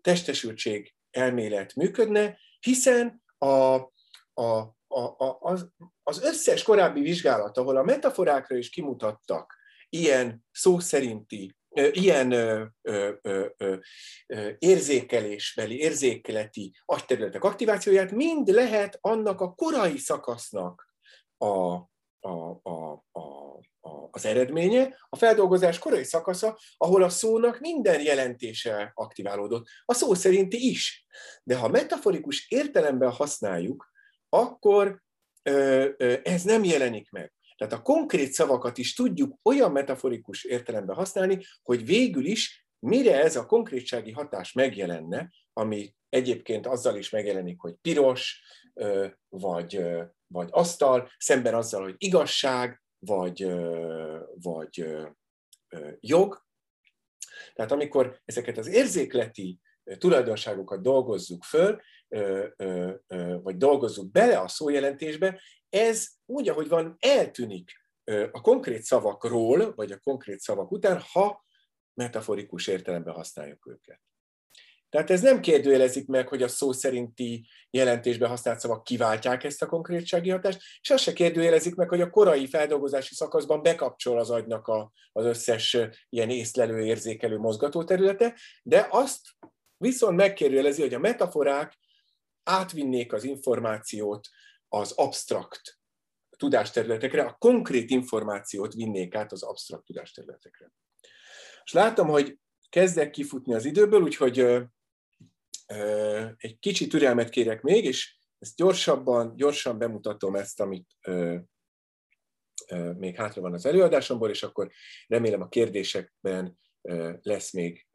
testesültség elmélet működne, hiszen a, a, a, a, az, az összes korábbi vizsgálat, ahol a metaforákra is kimutattak ilyen szó szerinti ilyen ö, ö, ö, érzékelésbeli, érzékeleti agyterületek aktivációját mind lehet annak a korai szakasznak a, a, a, a, a, az eredménye, a feldolgozás korai szakasza, ahol a szónak minden jelentése aktiválódott, a szó szerinti is. De ha metaforikus értelemben használjuk, akkor ö, ö, ez nem jelenik meg. Tehát a konkrét szavakat is tudjuk olyan metaforikus értelemben használni, hogy végül is mire ez a konkrétsági hatás megjelenne, ami egyébként azzal is megjelenik, hogy piros, vagy, vagy asztal, szemben azzal, hogy igazság, vagy, vagy jog. Tehát amikor ezeket az érzékleti tulajdonságokat dolgozzuk föl, vagy dolgozzuk bele a szójelentésbe, ez úgy, ahogy van, eltűnik a konkrét szavakról, vagy a konkrét szavak után, ha metaforikus értelemben használjuk őket. Tehát ez nem kérdőjelezik meg, hogy a szó szerinti jelentésben használt szavak kiváltják ezt a konkrétsági hatást, és azt se kérdőjelezik meg, hogy a korai feldolgozási szakaszban bekapcsol az agynak a, az összes ilyen észlelő, érzékelő mozgatóterülete, de azt viszont megkérdőjelezi, hogy a metaforák átvinnék az információt az absztrakt tudásterületekre, a konkrét információt vinnék át az absztrakt tudásterületekre. És látom, hogy kezdek kifutni az időből, úgyhogy egy kicsit türelmet kérek még, és ezt gyorsabban, gyorsan bemutatom ezt, amit még hátra van az előadásomból, és akkor remélem a kérdésekben lesz még,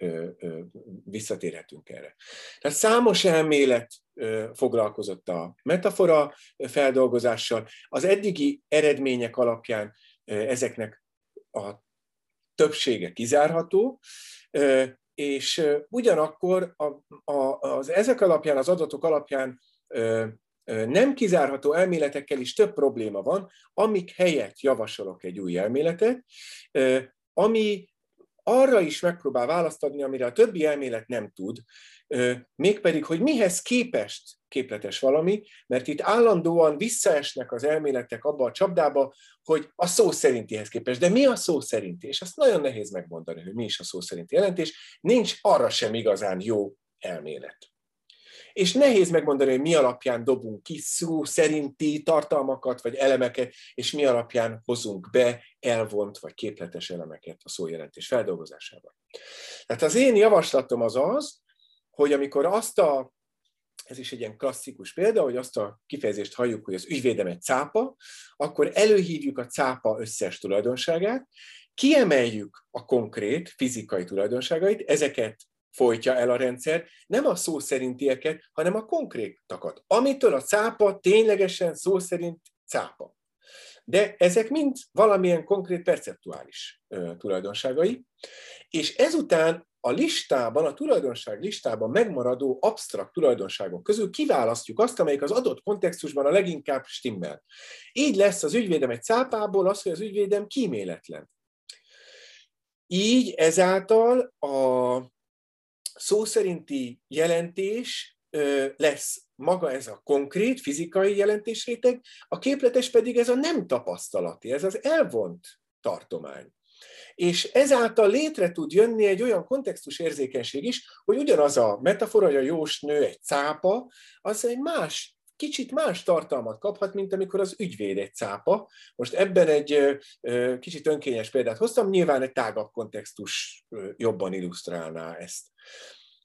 visszatérhetünk erre. Tehát számos elmélet foglalkozott a metafora feldolgozással. Az eddigi eredmények alapján ezeknek a többsége kizárható, és ugyanakkor az, ezek alapján, az adatok alapján nem kizárható elméletekkel is több probléma van, amik helyett javasolok egy új elméletet, ami arra is megpróbál választ adni, amire a többi elmélet nem tud, mégpedig, hogy mihez képest képletes valami, mert itt állandóan visszaesnek az elméletek abba a csapdába, hogy a szó szerintihez képest. De mi a szó szerinti? És azt nagyon nehéz megmondani, hogy mi is a szó szerinti jelentés. Nincs arra sem igazán jó elmélet. És nehéz megmondani, hogy mi alapján dobunk ki szó szerinti tartalmakat vagy elemeket, és mi alapján hozunk be elvont vagy képletes elemeket a szójelentés feldolgozásában. Tehát az én javaslatom az az, hogy amikor azt a ez is egy ilyen klasszikus példa, hogy azt a kifejezést halljuk, hogy az ügyvédem egy cápa, akkor előhívjuk a cápa összes tulajdonságát, kiemeljük a konkrét fizikai tulajdonságait, ezeket folytja el a rendszer, nem a szó szerintieket, hanem a konkrétakat, amitől a cápa ténylegesen szó szerint cápa. De ezek mind valamilyen konkrét perceptuális ö, tulajdonságai, és ezután a listában, a tulajdonság listában megmaradó absztrakt tulajdonságok közül kiválasztjuk azt, amelyik az adott kontextusban a leginkább stimmel. Így lesz az ügyvédem egy cápából az, hogy az ügyvédem kíméletlen. Így ezáltal a szó szerinti jelentés lesz maga ez a konkrét fizikai jelentésréteg, a képletes pedig ez a nem tapasztalati, ez az elvont tartomány. És ezáltal létre tud jönni egy olyan kontextus érzékenység is, hogy ugyanaz a metafora, hogy a jós nő egy cápa, az egy más kicsit más tartalmat kaphat, mint amikor az ügyvéd egy cápa. Most ebben egy kicsit önkényes példát hoztam, nyilván egy tágabb kontextus jobban illusztrálná ezt.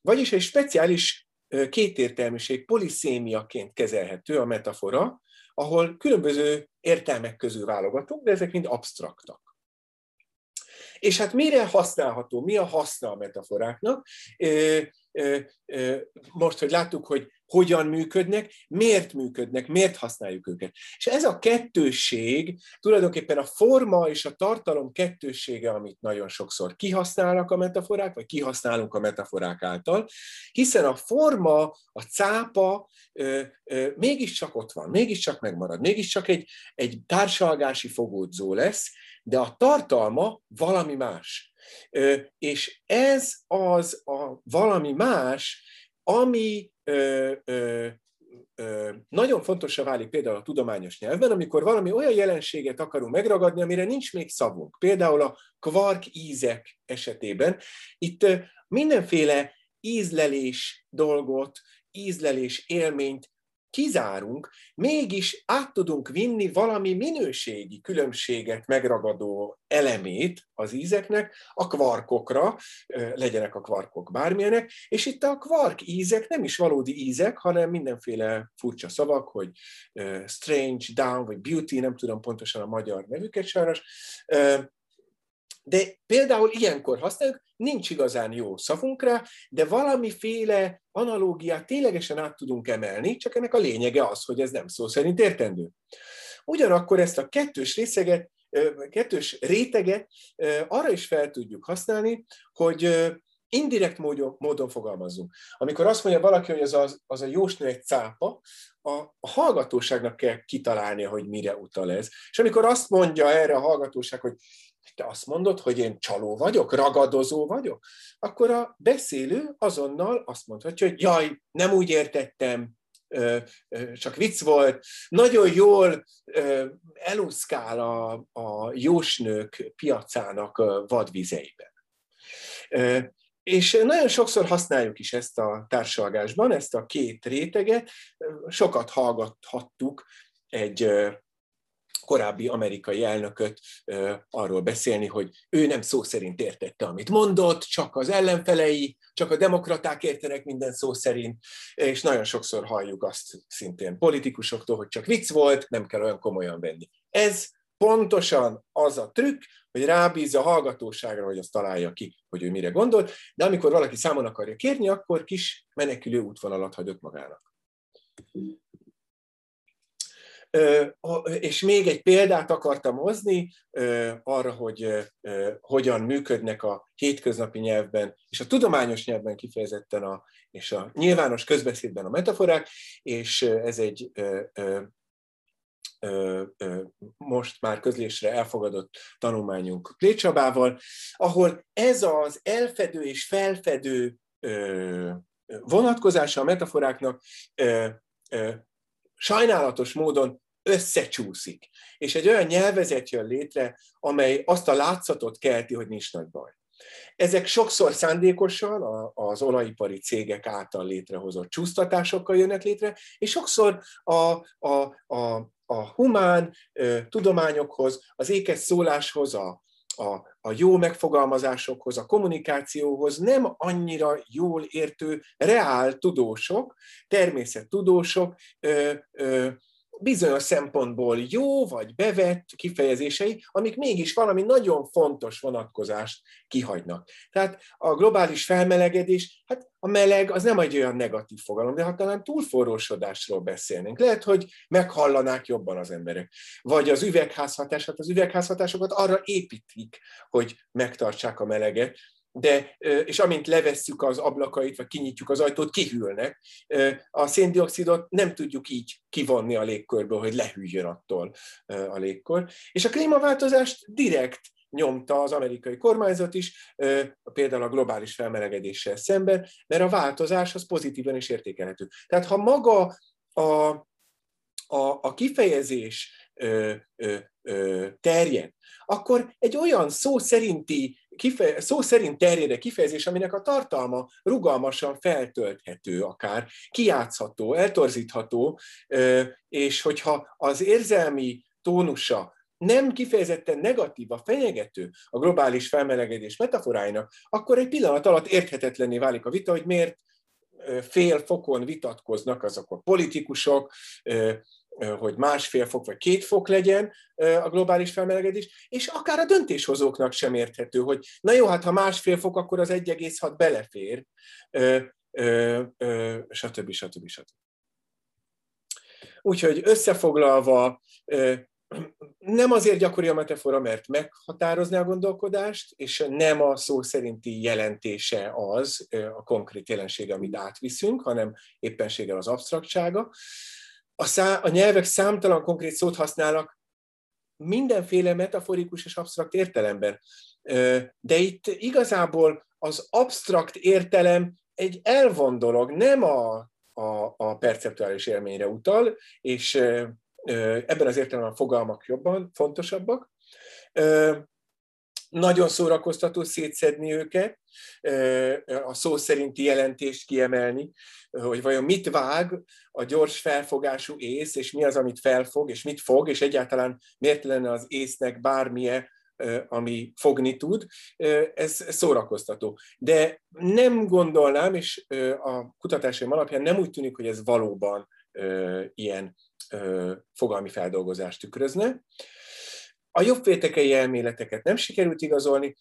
Vagyis egy speciális kétértelműség poliszémiaként kezelhető a metafora, ahol különböző értelmek közül válogatunk, de ezek mind absztraktak. És hát mire használható, mi a haszna a metaforáknak? Most, hogy láttuk, hogy hogyan működnek, miért működnek, miért használjuk őket. És ez a kettősség, tulajdonképpen a forma és a tartalom kettőssége, amit nagyon sokszor kihasználnak a metaforák, vagy kihasználunk a metaforák által, hiszen a forma, a cápa ö, ö, mégiscsak ott van, mégiscsak megmarad, mégiscsak egy, egy társalgási fogódzó lesz, de a tartalma valami más. És ez az a valami más, ami ö, ö, ö, nagyon fontosra válik például a tudományos nyelvben, amikor valami olyan jelenséget akarunk megragadni, amire nincs még szavunk. Például a kvark ízek esetében. Itt mindenféle ízlelés dolgot, ízlelés élményt kizárunk, mégis át tudunk vinni valami minőségi különbséget megragadó elemét az ízeknek a kvarkokra, legyenek a kvarkok bármilyenek, és itt a kvark ízek nem is valódi ízek, hanem mindenféle furcsa szavak, hogy strange, down, vagy beauty, nem tudom pontosan a magyar nevüket sajnos, de például ilyenkor használjuk, nincs igazán jó szavunk rá, de valamiféle analógiát ténylegesen át tudunk emelni, csak ennek a lényege az, hogy ez nem szó szerint értendő. Ugyanakkor ezt a kettős részeget, kettős réteget arra is fel tudjuk használni, hogy indirekt módon, módon fogalmazzunk. Amikor azt mondja valaki, hogy az a, az a jósnő egy cápa, a, a hallgatóságnak kell kitalálnia, hogy mire utal ez. És amikor azt mondja erre a hallgatóság, hogy te azt mondod, hogy én csaló vagyok, ragadozó vagyok, akkor a beszélő azonnal azt mondhatja, hogy jaj, nem úgy értettem, csak vicc volt, nagyon jól elúszkál a, a jósnők piacának vadvizeiben. És nagyon sokszor használjuk is ezt a társalgásban, ezt a két réteget. Sokat hallgathattuk egy korábbi amerikai elnököt arról beszélni, hogy ő nem szó szerint értette, amit mondott, csak az ellenfelei, csak a demokraták értenek minden szó szerint, és nagyon sokszor halljuk azt szintén politikusoktól, hogy csak vicc volt, nem kell olyan komolyan venni. Ez pontosan az a trükk, hogy rábízza a hallgatóságra, hogy azt találja ki, hogy ő mire gondol, de amikor valaki számon akarja kérni, akkor kis menekülő útvonalat hagyott magának. És még egy példát akartam hozni arra, hogy hogyan működnek a hétköznapi nyelvben, és a tudományos nyelvben kifejezetten, a, és a nyilvános közbeszédben a metaforák, és ez egy most már közlésre elfogadott tanulmányunk Klécsabával, ahol ez az elfedő és felfedő vonatkozása a metaforáknak sajnálatos módon összecsúszik. És egy olyan nyelvezet jön létre, amely azt a látszatot kelti, hogy nincs nagy baj. Ezek sokszor szándékosan az olajipari cégek által létrehozott csúsztatásokkal jönnek létre, és sokszor a, a, a, a humán tudományokhoz, az ékes szóláshoz, a, a, a jó megfogalmazásokhoz, a kommunikációhoz nem annyira jól értő reál tudósok, természettudósok ö, ö, bizonyos szempontból jó vagy bevett kifejezései, amik mégis valami nagyon fontos vonatkozást kihagynak. Tehát a globális felmelegedés, hát a meleg az nem egy olyan negatív fogalom, de ha talán túlforrósodásról beszélnénk, lehet, hogy meghallanák jobban az emberek. Vagy az üvegházhatás, hát az üvegházhatásokat arra építik, hogy megtartsák a meleget, de, és amint levesszük az ablakait, vagy kinyitjuk az ajtót, kihűlnek. A széndiokszidot nem tudjuk így kivonni a légkörből, hogy lehűljön attól a légkor. És a klímaváltozást direkt nyomta az amerikai kormányzat is, például a globális felmelegedéssel szemben, mert a változás az pozitívan is értékelhető. Tehát ha maga a, a, a kifejezés ö, terjed, akkor egy olyan szó szerinti kife- szó szerint terjedő kifejezés, aminek a tartalma rugalmasan feltölthető akár, kiátszható, eltorzítható, és hogyha az érzelmi tónusa nem kifejezetten negatív, a fenyegető a globális felmelegedés metaforáinak, akkor egy pillanat alatt érthetetlenné válik a vita, hogy miért fél fokon vitatkoznak azok a politikusok, hogy másfél fok vagy két fok legyen a globális felmelegedés, és akár a döntéshozóknak sem érthető, hogy na jó, hát ha másfél fok, akkor az 1,6 belefér, stb. stb. stb. Úgyhogy összefoglalva, nem azért gyakori a metafora, mert meghatározná a gondolkodást, és nem a szó szerinti jelentése az a konkrét jelenség, amit átviszünk, hanem éppenséggel az absztraktsága a, szá, a nyelvek számtalan konkrét szót használnak mindenféle metaforikus és absztrakt értelemben. De itt igazából az absztrakt értelem egy elvon dolog, nem a, a, a perceptuális élményre utal, és ebben az értelemben a fogalmak jobban fontosabbak. Nagyon szórakoztató szétszedni őket, a szó szerinti jelentést kiemelni, hogy vajon mit vág a gyors felfogású ész, és mi az, amit felfog, és mit fog, és egyáltalán miért lenne az észnek bármilyen ami fogni tud, ez szórakoztató. De nem gondolnám, és a kutatásaim alapján nem úgy tűnik, hogy ez valóban ilyen fogalmi feldolgozást tükrözne. A jobbféltekei elméleteket nem sikerült igazolni,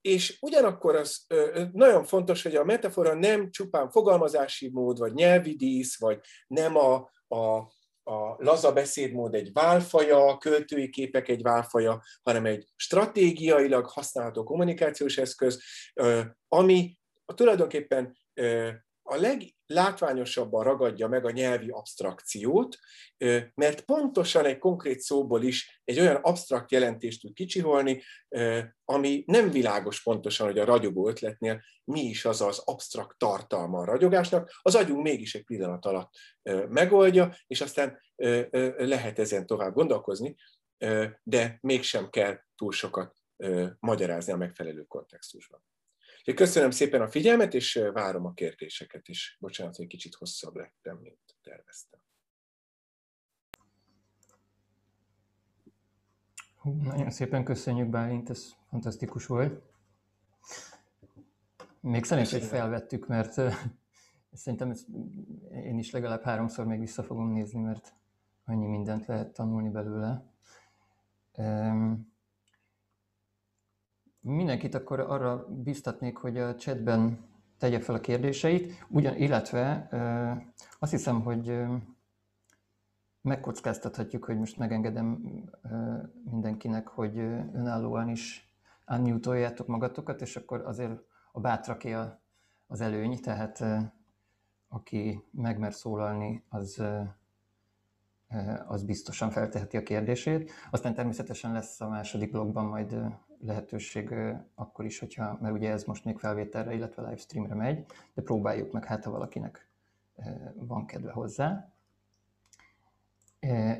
és ugyanakkor az nagyon fontos, hogy a metafora nem csupán fogalmazási mód, vagy nyelvi dísz, vagy nem a, a, a laza beszédmód egy válfaja, a költői képek egy válfaja, hanem egy stratégiailag használható kommunikációs eszköz, ami tulajdonképpen a leglátványosabban ragadja meg a nyelvi abstrakciót, mert pontosan egy konkrét szóból is egy olyan absztrakt jelentést tud kicsiholni, ami nem világos pontosan, hogy a ragyogó ötletnél mi is az az absztrakt tartalma a ragyogásnak, az agyunk mégis egy pillanat alatt megoldja, és aztán lehet ezen tovább gondolkozni, de mégsem kell túl sokat magyarázni a megfelelő kontextusban. Köszönöm szépen a figyelmet, és várom a kérdéseket is. Bocsánat, hogy kicsit hosszabb lettem, mint terveztem. Nagyon szépen köszönjük, Bálint, ez fantasztikus volt. Még szerintem, hogy felvettük, mert szerintem ezt én is legalább háromszor még vissza fogom nézni, mert annyi mindent lehet tanulni belőle. Mindenkit akkor arra biztatnék, hogy a chatben tegye fel a kérdéseit, ugyan, illetve azt hiszem, hogy megkockáztathatjuk, hogy most megengedem mindenkinek, hogy önállóan is unmute magatokat, és akkor azért a bátraké az előny, tehát aki megmer szólalni, az, az biztosan felteheti a kérdését. Aztán természetesen lesz a második blogban majd lehetőség akkor is, hogyha, mert ugye ez most még felvételre, illetve livestreamre megy, de próbáljuk meg, hát ha valakinek van kedve hozzá.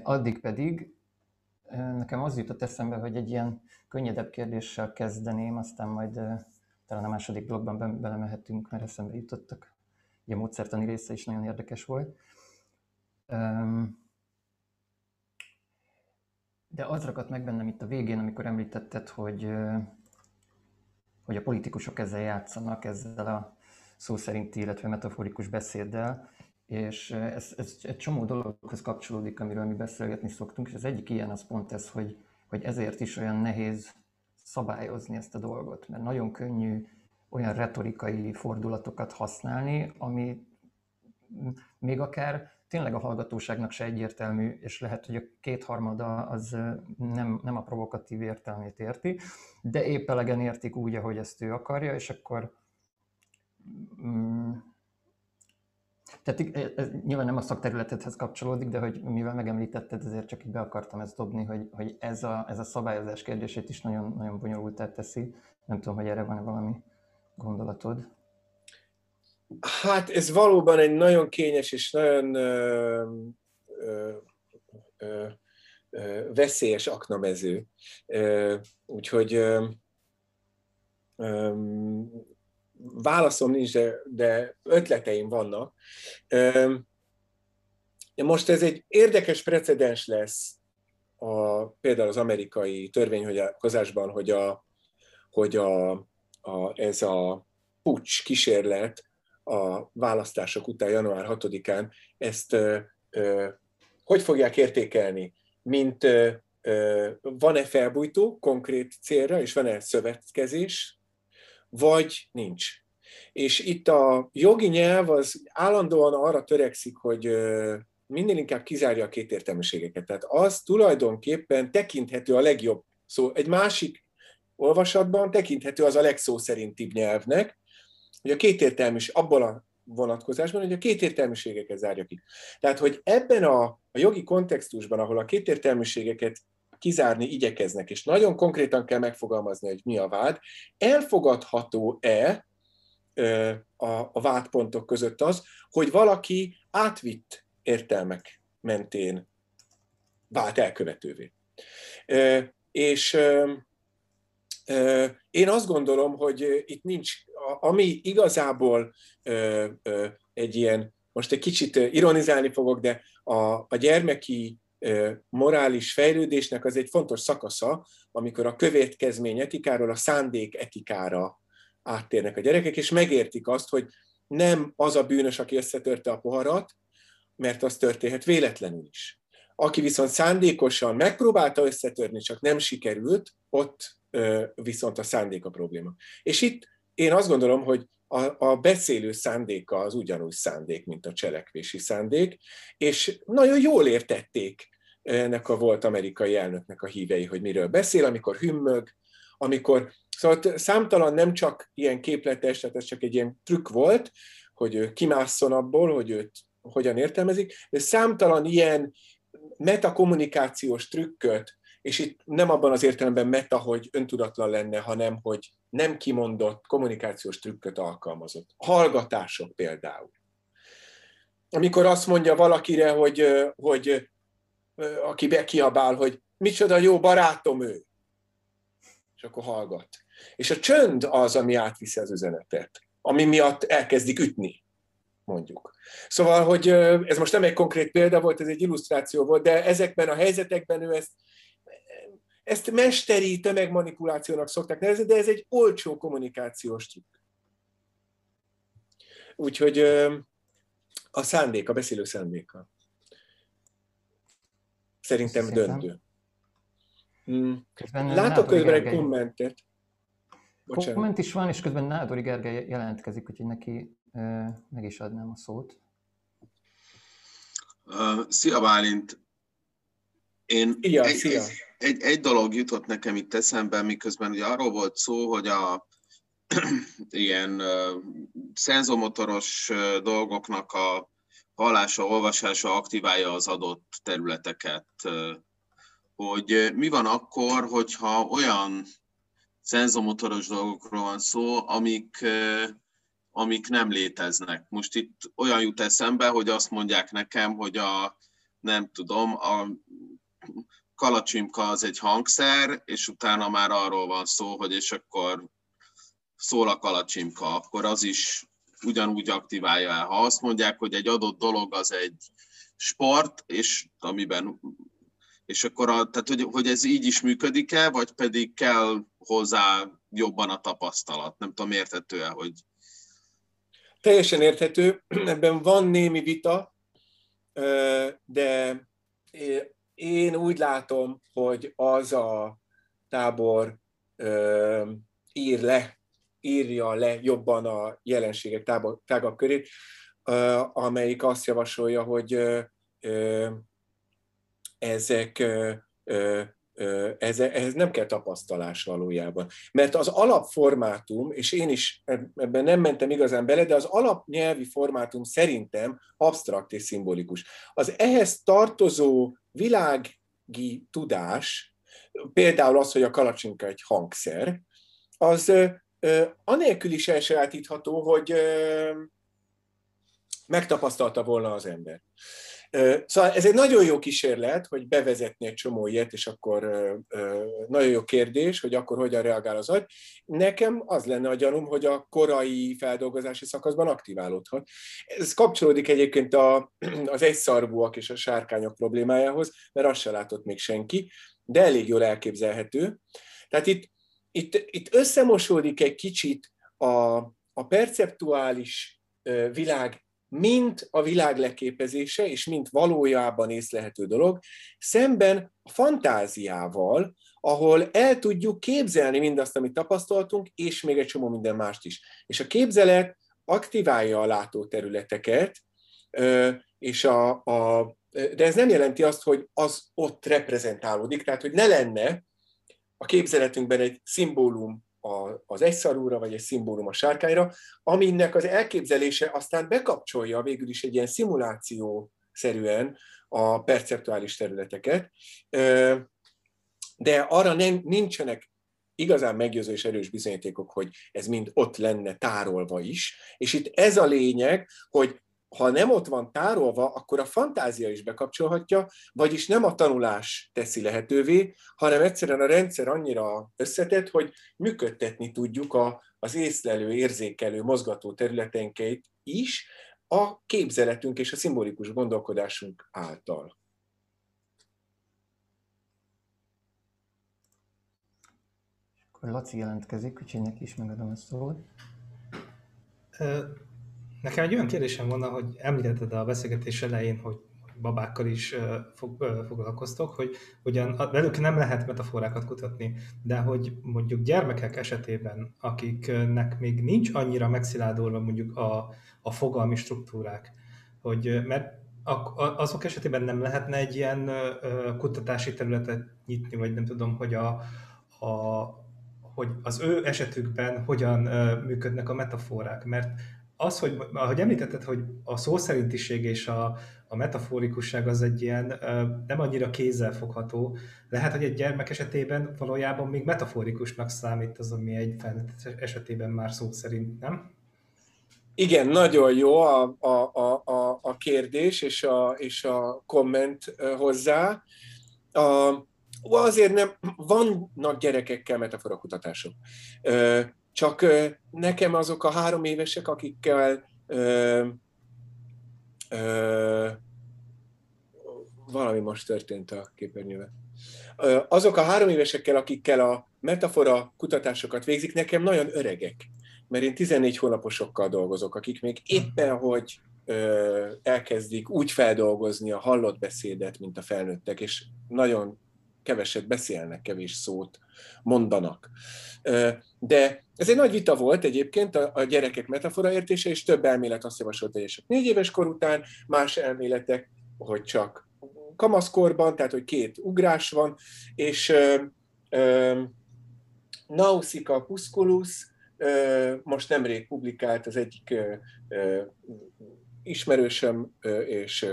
Addig pedig nekem az jutott eszembe, hogy egy ilyen könnyedebb kérdéssel kezdeném, aztán majd talán a második blogban belemehetünk, mert eszembe jutottak. Ugye a módszertani része is nagyon érdekes volt. De az ragadt meg bennem itt a végén, amikor említetted, hogy, hogy a politikusok ezzel játszanak, ezzel a szó szerinti, illetve metaforikus beszéddel, és ez, ez egy csomó dologhoz kapcsolódik, amiről mi beszélgetni szoktunk, és az egyik ilyen az pont ez, hogy, hogy ezért is olyan nehéz szabályozni ezt a dolgot, mert nagyon könnyű olyan retorikai fordulatokat használni, ami még akár tényleg a hallgatóságnak se egyértelmű, és lehet, hogy a kétharmada az nem, nem a provokatív értelmét érti, de épp elegen értik úgy, ahogy ezt ő akarja, és akkor mm, tehát ez nyilván nem a szakterületedhez kapcsolódik, de hogy mivel megemlítetted, ezért csak így be akartam ezt dobni, hogy, hogy ez, a, ez a szabályozás kérdését is nagyon, nagyon bonyolultá teszi. Nem tudom, hogy erre van valami gondolatod. Hát ez valóban egy nagyon kényes és nagyon ö, ö, ö, ö, veszélyes aknamező. Ö, úgyhogy ö, ö, válaszom nincs, de, de ötleteim vannak. Ö, most ez egy érdekes precedens lesz a, például az amerikai törvényhozásban, hogy, a, hogy a, a, ez a pucs kísérlet a választások után, január 6-án, ezt hogy fogják értékelni? Mint van-e felbújtó konkrét célra, és van-e szövetkezés, vagy nincs. És itt a jogi nyelv az állandóan arra törekszik, hogy minél inkább kizárja a kétértelműségeket. Tehát az tulajdonképpen tekinthető a legjobb szó. Egy másik olvasatban tekinthető az a legszó szerintibb nyelvnek, hogy a kétértelműs, abban a vonatkozásban, hogy a kétértelműségeket zárja ki. Tehát, hogy ebben a, a jogi kontextusban, ahol a kétértelműségeket kizárni igyekeznek, és nagyon konkrétan kell megfogalmazni, hogy mi a vád, elfogadható-e a, a vádpontok között az, hogy valaki átvitt értelmek mentén vált elkövetővé. És én azt gondolom, hogy itt nincs, ami igazából egy ilyen, most egy kicsit ironizálni fogok, de a, a gyermeki morális fejlődésnek az egy fontos szakasza, amikor a következmény etikáról a szándék etikára áttérnek a gyerekek, és megértik azt, hogy nem az a bűnös, aki összetörte a poharat, mert az történhet véletlenül is. Aki viszont szándékosan megpróbálta összetörni, csak nem sikerült, ott viszont a szándék a probléma. És itt én azt gondolom, hogy a, a beszélő szándéka az ugyanúgy szándék, mint a cselekvési szándék, és nagyon jól értették ennek a volt amerikai elnöknek a hívei, hogy miről beszél, amikor hümmög, amikor, szóval számtalan nem csak ilyen képletes, tehát ez csak egy ilyen trükk volt, hogy ő kimásszon abból, hogy őt hogyan értelmezik, de számtalan ilyen metakommunikációs trükköt és itt nem abban az értelemben meta, hogy öntudatlan lenne, hanem hogy nem kimondott kommunikációs trükköt alkalmazott. Hallgatások például. Amikor azt mondja valakire, hogy, hogy aki bekiabál, hogy micsoda jó barátom ő, és akkor hallgat. És a csönd az, ami átviszi az üzenetet, ami miatt elkezdik ütni, mondjuk. Szóval, hogy ez most nem egy konkrét példa volt, ez egy illusztráció volt, de ezekben a helyzetekben ő ezt ezt mesteri tömegmanipulációnak szokták nevezni, de ez egy olcsó kommunikációs trükk. Úgyhogy a szándék, a beszélő szándéka. Szerintem döntő. Hmm. Látok közben egy kommentet. Bocsánat. Komment is van, és közben Nádori Gergely jelentkezik, úgyhogy neki meg is adnám a szót. szia Bálint! Én szia, egy, szia. Egy, egy, egy dolog jutott nekem itt eszembe, miközben ugye arról volt szó, hogy a ilyen uh, szenzomotoros uh, dolgoknak a hallása, olvasása aktiválja az adott területeket. Uh, hogy mi van akkor, hogyha olyan szenzomotoros dolgokról van szó, amik, amik nem léteznek. Most itt olyan jut eszembe, hogy azt mondják nekem, hogy a, nem tudom, a kalacsimka az egy hangszer, és utána már arról van szó, hogy és akkor szól a kalacsimka, akkor az is ugyanúgy aktiválja el. Ha azt mondják, hogy egy adott dolog az egy sport, és amiben és akkor a, tehát, hogy, hogy ez így is működik-e, vagy pedig kell hozzá jobban a tapasztalat? Nem tudom, érthető-e, hogy... Teljesen érthető, ebben van némi vita, de én úgy látom, hogy az a tábor ír le, írja le jobban a jelenségek tágabb körét, amelyik azt javasolja, hogy ezek ez, ehhez nem kell tapasztalás valójában. Mert az alapformátum, és én is ebben nem mentem igazán bele, de az alapnyelvi formátum szerintem absztrakt és szimbolikus. Az ehhez tartozó világi tudás, például az, hogy a kalacsinka egy hangszer, az anélkül is elsajátítható, hogy megtapasztalta volna az ember. Szóval ez egy nagyon jó kísérlet, hogy bevezetni egy csomó ilyet, és akkor nagyon jó kérdés, hogy akkor hogyan reagál az agy. Nekem az lenne a gyanúm, hogy a korai feldolgozási szakaszban aktiválódhat. Ez kapcsolódik egyébként a, az egyszarvúak és a sárkányok problémájához, mert azt se látott még senki, de elég jól elképzelhető. Tehát itt, itt, itt összemosódik egy kicsit a, a perceptuális világ mint a világ leképezése, és mint valójában észlehető dolog, szemben a fantáziával, ahol el tudjuk képzelni mindazt, amit tapasztaltunk, és még egy csomó minden mást is. És a képzelet aktiválja a látóterületeket, és a, a, de ez nem jelenti azt, hogy az ott reprezentálódik, tehát hogy ne lenne a képzeletünkben egy szimbólum a, az egyszarúra, vagy egy szimbólum a sárkányra, aminek az elképzelése aztán bekapcsolja végül is egy ilyen szimuláció szerűen a perceptuális területeket, de arra nem, nincsenek igazán meggyőző és erős bizonyítékok, hogy ez mind ott lenne tárolva is. És itt ez a lényeg, hogy ha nem ott van tárolva, akkor a fantázia is bekapcsolhatja, vagyis nem a tanulás teszi lehetővé, hanem egyszerűen a rendszer annyira összetett, hogy működtetni tudjuk a, az észlelő, érzékelő, mozgató területenkeit is a képzeletünk és a szimbolikus gondolkodásunk által. Akkor Laci jelentkezik, úgyhogy neki is megadom a szót. Nekem egy olyan kérdésem volna, hogy említetted a beszélgetés elején, hogy babákkal is fog, foglalkoztok, hogy ugyan velük nem lehet metaforákat kutatni, de hogy mondjuk gyermekek esetében, akiknek még nincs annyira megsziládulva mondjuk a, a fogalmi struktúrák, hogy mert azok esetében nem lehetne egy ilyen kutatási területet nyitni, vagy nem tudom, hogy a, a hogy az ő esetükben hogyan működnek a metaforák, mert az, hogy ahogy említetted, hogy a szószerintiség és a, a metaforikusság az egy ilyen nem annyira kézzelfogható, lehet, hogy egy gyermek esetében valójában még metaforikusnak számít az, ami egy felnőtt esetében már szó szerint, nem? Igen, nagyon jó a, a, a, a, kérdés és a, és a komment hozzá. A, azért nem, vannak gyerekekkel metaforakutatások. Csak nekem azok a három évesek, akikkel ö, ö, valami most történt a képernyőben. Azok a három évesekkel, akikkel a metafora kutatásokat végzik, nekem nagyon öregek, mert én 14 hónaposokkal dolgozok, akik még éppen hogy elkezdik úgy feldolgozni a hallott beszédet, mint a felnőttek, és nagyon keveset beszélnek, kevés szót mondanak. De ez egy nagy vita volt egyébként a, gyerekek metafora értése, és több elmélet azt javasolt, hogy csak négy éves kor után, más elméletek, hogy csak kamaszkorban, tehát hogy két ugrás van, és Nausicaa Pusculus most nemrég publikált az egyik ismerősöm és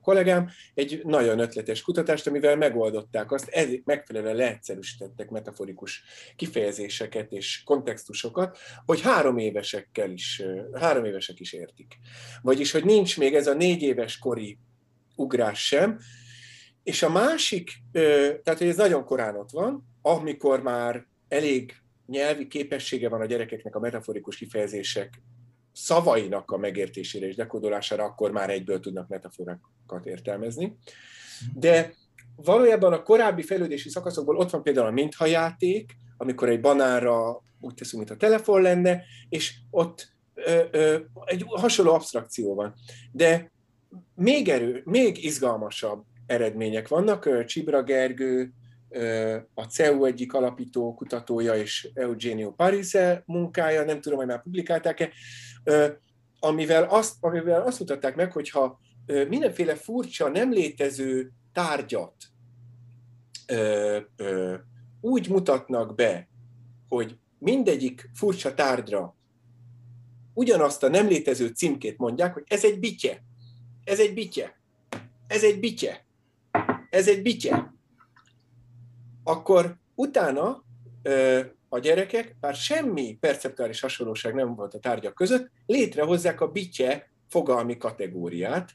kollégám egy nagyon ötletes kutatást, amivel megoldották azt, ez megfelelően leegyszerűsítettek metaforikus kifejezéseket és kontextusokat, hogy három évesekkel is, három évesek is értik. Vagyis, hogy nincs még ez a négy éves kori ugrás sem, és a másik, tehát hogy ez nagyon korán ott van, amikor már elég nyelvi képessége van a gyerekeknek a metaforikus kifejezések szavainak a megértésére és dekódolására, akkor már egyből tudnak metaforákat értelmezni. De valójában a korábbi fejlődési szakaszokból ott van például a minthajáték, amikor egy banánra úgy teszünk, mint a telefon lenne, és ott ö, ö, egy hasonló abstrakció van. De még erő, még izgalmasabb eredmények vannak. Csibra Gergő, a CEU egyik alapító kutatója és Eugenio Parise munkája, nem tudom, hogy már publikálták-e, amivel azt, amivel azt mutatták meg, hogyha mindenféle furcsa, nem létező tárgyat úgy mutatnak be, hogy mindegyik furcsa tárgyra ugyanazt a nem létező címkét mondják, hogy ez egy bitye, ez egy bitye, ez egy bitye, ez egy bitye, akkor utána a gyerekek, bár semmi perceptuális hasonlóság nem volt a tárgyak között, létrehozzák a bitye fogalmi kategóriát,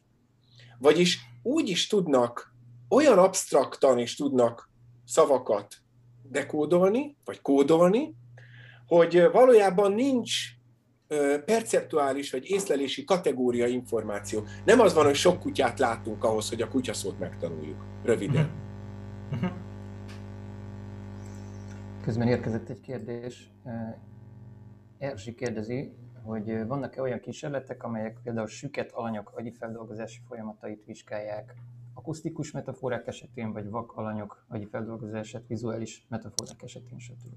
vagyis úgy is tudnak, olyan absztraktan is tudnak szavakat dekódolni, vagy kódolni, hogy valójában nincs perceptuális vagy észlelési kategória információ. Nem az van, hogy sok kutyát látunk ahhoz, hogy a kutyaszót megtanuljuk. Röviden. Uh-huh. Közben érkezett egy kérdés. Erzsi kérdezi, hogy vannak-e olyan kísérletek, amelyek például süket alanyok agyi feldolgozási folyamatait vizsgálják akusztikus metaforák esetén, vagy vak alanyok agyi feldolgozását vizuális metaforák esetén stb.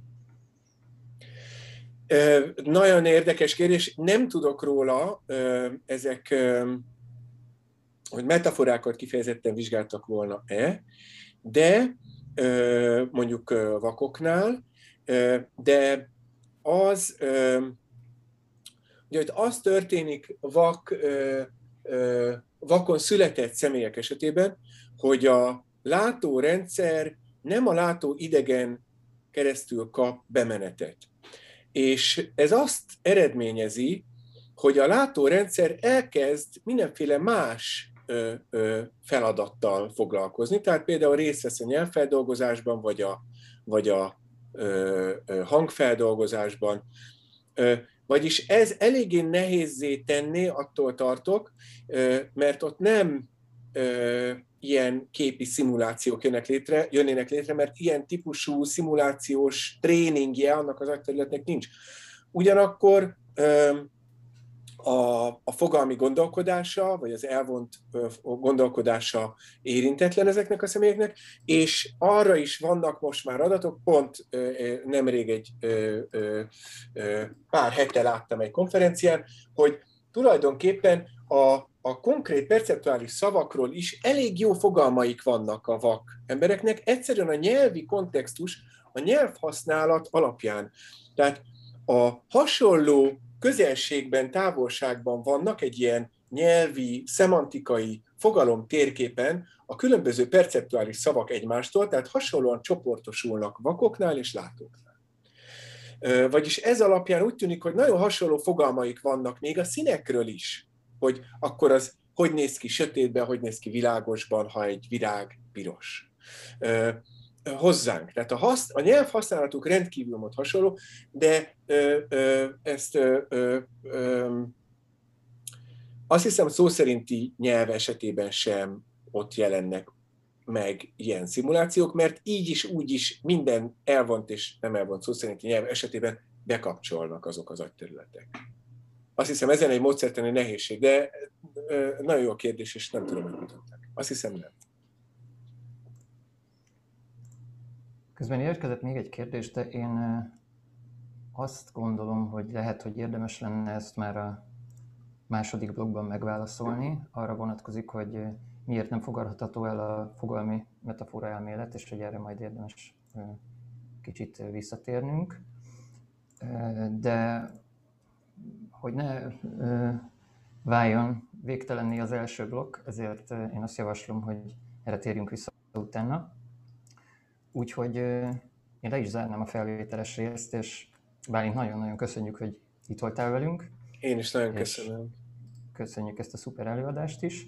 Nagyon érdekes kérdés. Nem tudok róla, ezek, hogy metaforákat kifejezetten vizsgáltak volna-e, de mondjuk vakoknál, de az, ugye, hogy az történik vak, vakon született személyek esetében, hogy a látórendszer nem a látó idegen keresztül kap bemenetet. És ez azt eredményezi, hogy a látórendszer elkezd mindenféle más feladattal foglalkozni. Tehát például részt vesz a nyelvfeldolgozásban, vagy a, vagy a hangfeldolgozásban. Vagyis ez eléggé nehézé tenni, attól tartok, mert ott nem ilyen képi szimulációk jönnek létre, jönnének létre, mert ilyen típusú szimulációs tréningje annak az agyterületnek nincs. Ugyanakkor a, a fogalmi gondolkodása, vagy az elvont gondolkodása érintetlen ezeknek a személyeknek, és arra is vannak most már adatok, pont nemrég egy pár hete láttam egy konferencián, hogy tulajdonképpen a, a konkrét perceptuális szavakról is elég jó fogalmaik vannak a vak embereknek, egyszerűen a nyelvi kontextus, a nyelvhasználat alapján. Tehát a hasonló közelségben, távolságban vannak egy ilyen nyelvi, szemantikai fogalom térképen a különböző perceptuális szavak egymástól, tehát hasonlóan csoportosulnak vakoknál és látóknál. Vagyis ez alapján úgy tűnik, hogy nagyon hasonló fogalmaik vannak még a színekről is, hogy akkor az hogy néz ki sötétben, hogy néz ki világosban, ha egy virág piros hozzánk. Tehát a, hasz, a nyelv használatuk rendkívül mód hasonló, de ö, ö, ezt ö, ö, ö, azt hiszem szó szerinti nyelv esetében sem ott jelennek meg ilyen szimulációk, mert így is, úgy is minden elvont és nem elvont szó szerinti nyelv esetében bekapcsolnak azok az agyterületek. Azt hiszem, ezen egy módszertani nehézség, de nagyon jó kérdés, és nem tudom, hogy mutatták. Azt hiszem, nem. Közben érkezett még egy kérdés, de én azt gondolom, hogy lehet, hogy érdemes lenne ezt már a második blogban megválaszolni. Arra vonatkozik, hogy miért nem fogadható el a fogalmi metafora elmélet, és hogy erre majd érdemes kicsit visszatérnünk. De hogy ne váljon végtelenné az első blokk, ezért én azt javaslom, hogy erre térjünk vissza utána. Úgyhogy én le is zárnám a felvételes részt, és Bálint nagyon-nagyon köszönjük, hogy itt voltál velünk. Én is nagyon köszönöm. Köszönjük ezt a szuper előadást is.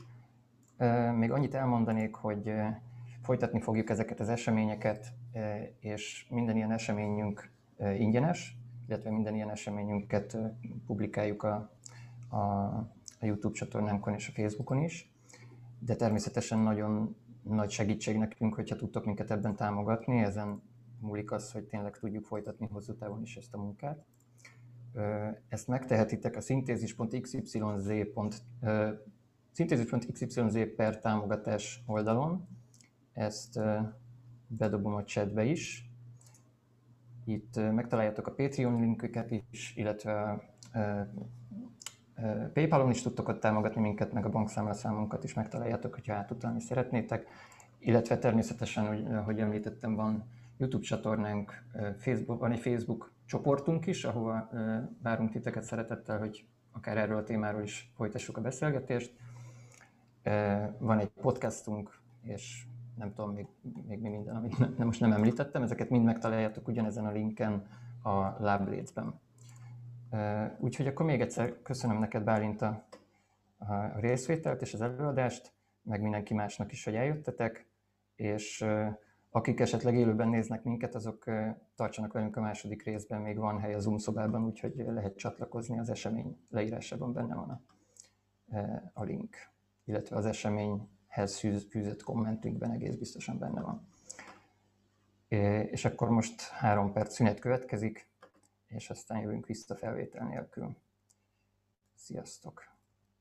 Még annyit elmondanék, hogy folytatni fogjuk ezeket az eseményeket, és minden ilyen eseményünk ingyenes, illetve minden ilyen eseményünket publikáljuk a, a, a YouTube csatornánkon és a Facebookon is. De természetesen nagyon nagy segítség nekünk, hogyha tudtok minket ebben támogatni, ezen múlik az, hogy tényleg tudjuk folytatni hosszú távon is ezt a munkát. Ezt megtehetitek a szintézis.xyz szintézis.xyz per támogatás oldalon. Ezt bedobom a chatbe is. Itt megtaláljátok a Patreon linküket is, illetve PayPal-on is tudtok ott támogatni minket, meg a bankszámlaszámunkat is megtaláljátok, hogyha átutalni szeretnétek. Illetve természetesen, hogy említettem, van YouTube csatornánk, Facebook, van egy Facebook csoportunk is, ahova várunk titeket szeretettel, hogy akár erről a témáról is folytassuk a beszélgetést. Van egy podcastunk, és nem tudom, még, még mi minden, amit nem, most nem említettem, ezeket mind megtaláljátok ugyanezen a linken a Láblécben. Úgyhogy akkor még egyszer köszönöm neked, Bálint, a, részvételt és az előadást, meg mindenki másnak is, hogy eljöttetek, és akik esetleg élőben néznek minket, azok tartsanak velünk a második részben, még van hely a Zoom szobában, úgyhogy lehet csatlakozni az esemény leírásában, benne van a, a link, illetve az eseményhez fűzött kommentlinkben egész biztosan benne van. És akkor most három perc szünet következik, és aztán jövünk vissza felvétel nélkül. Sziasztok!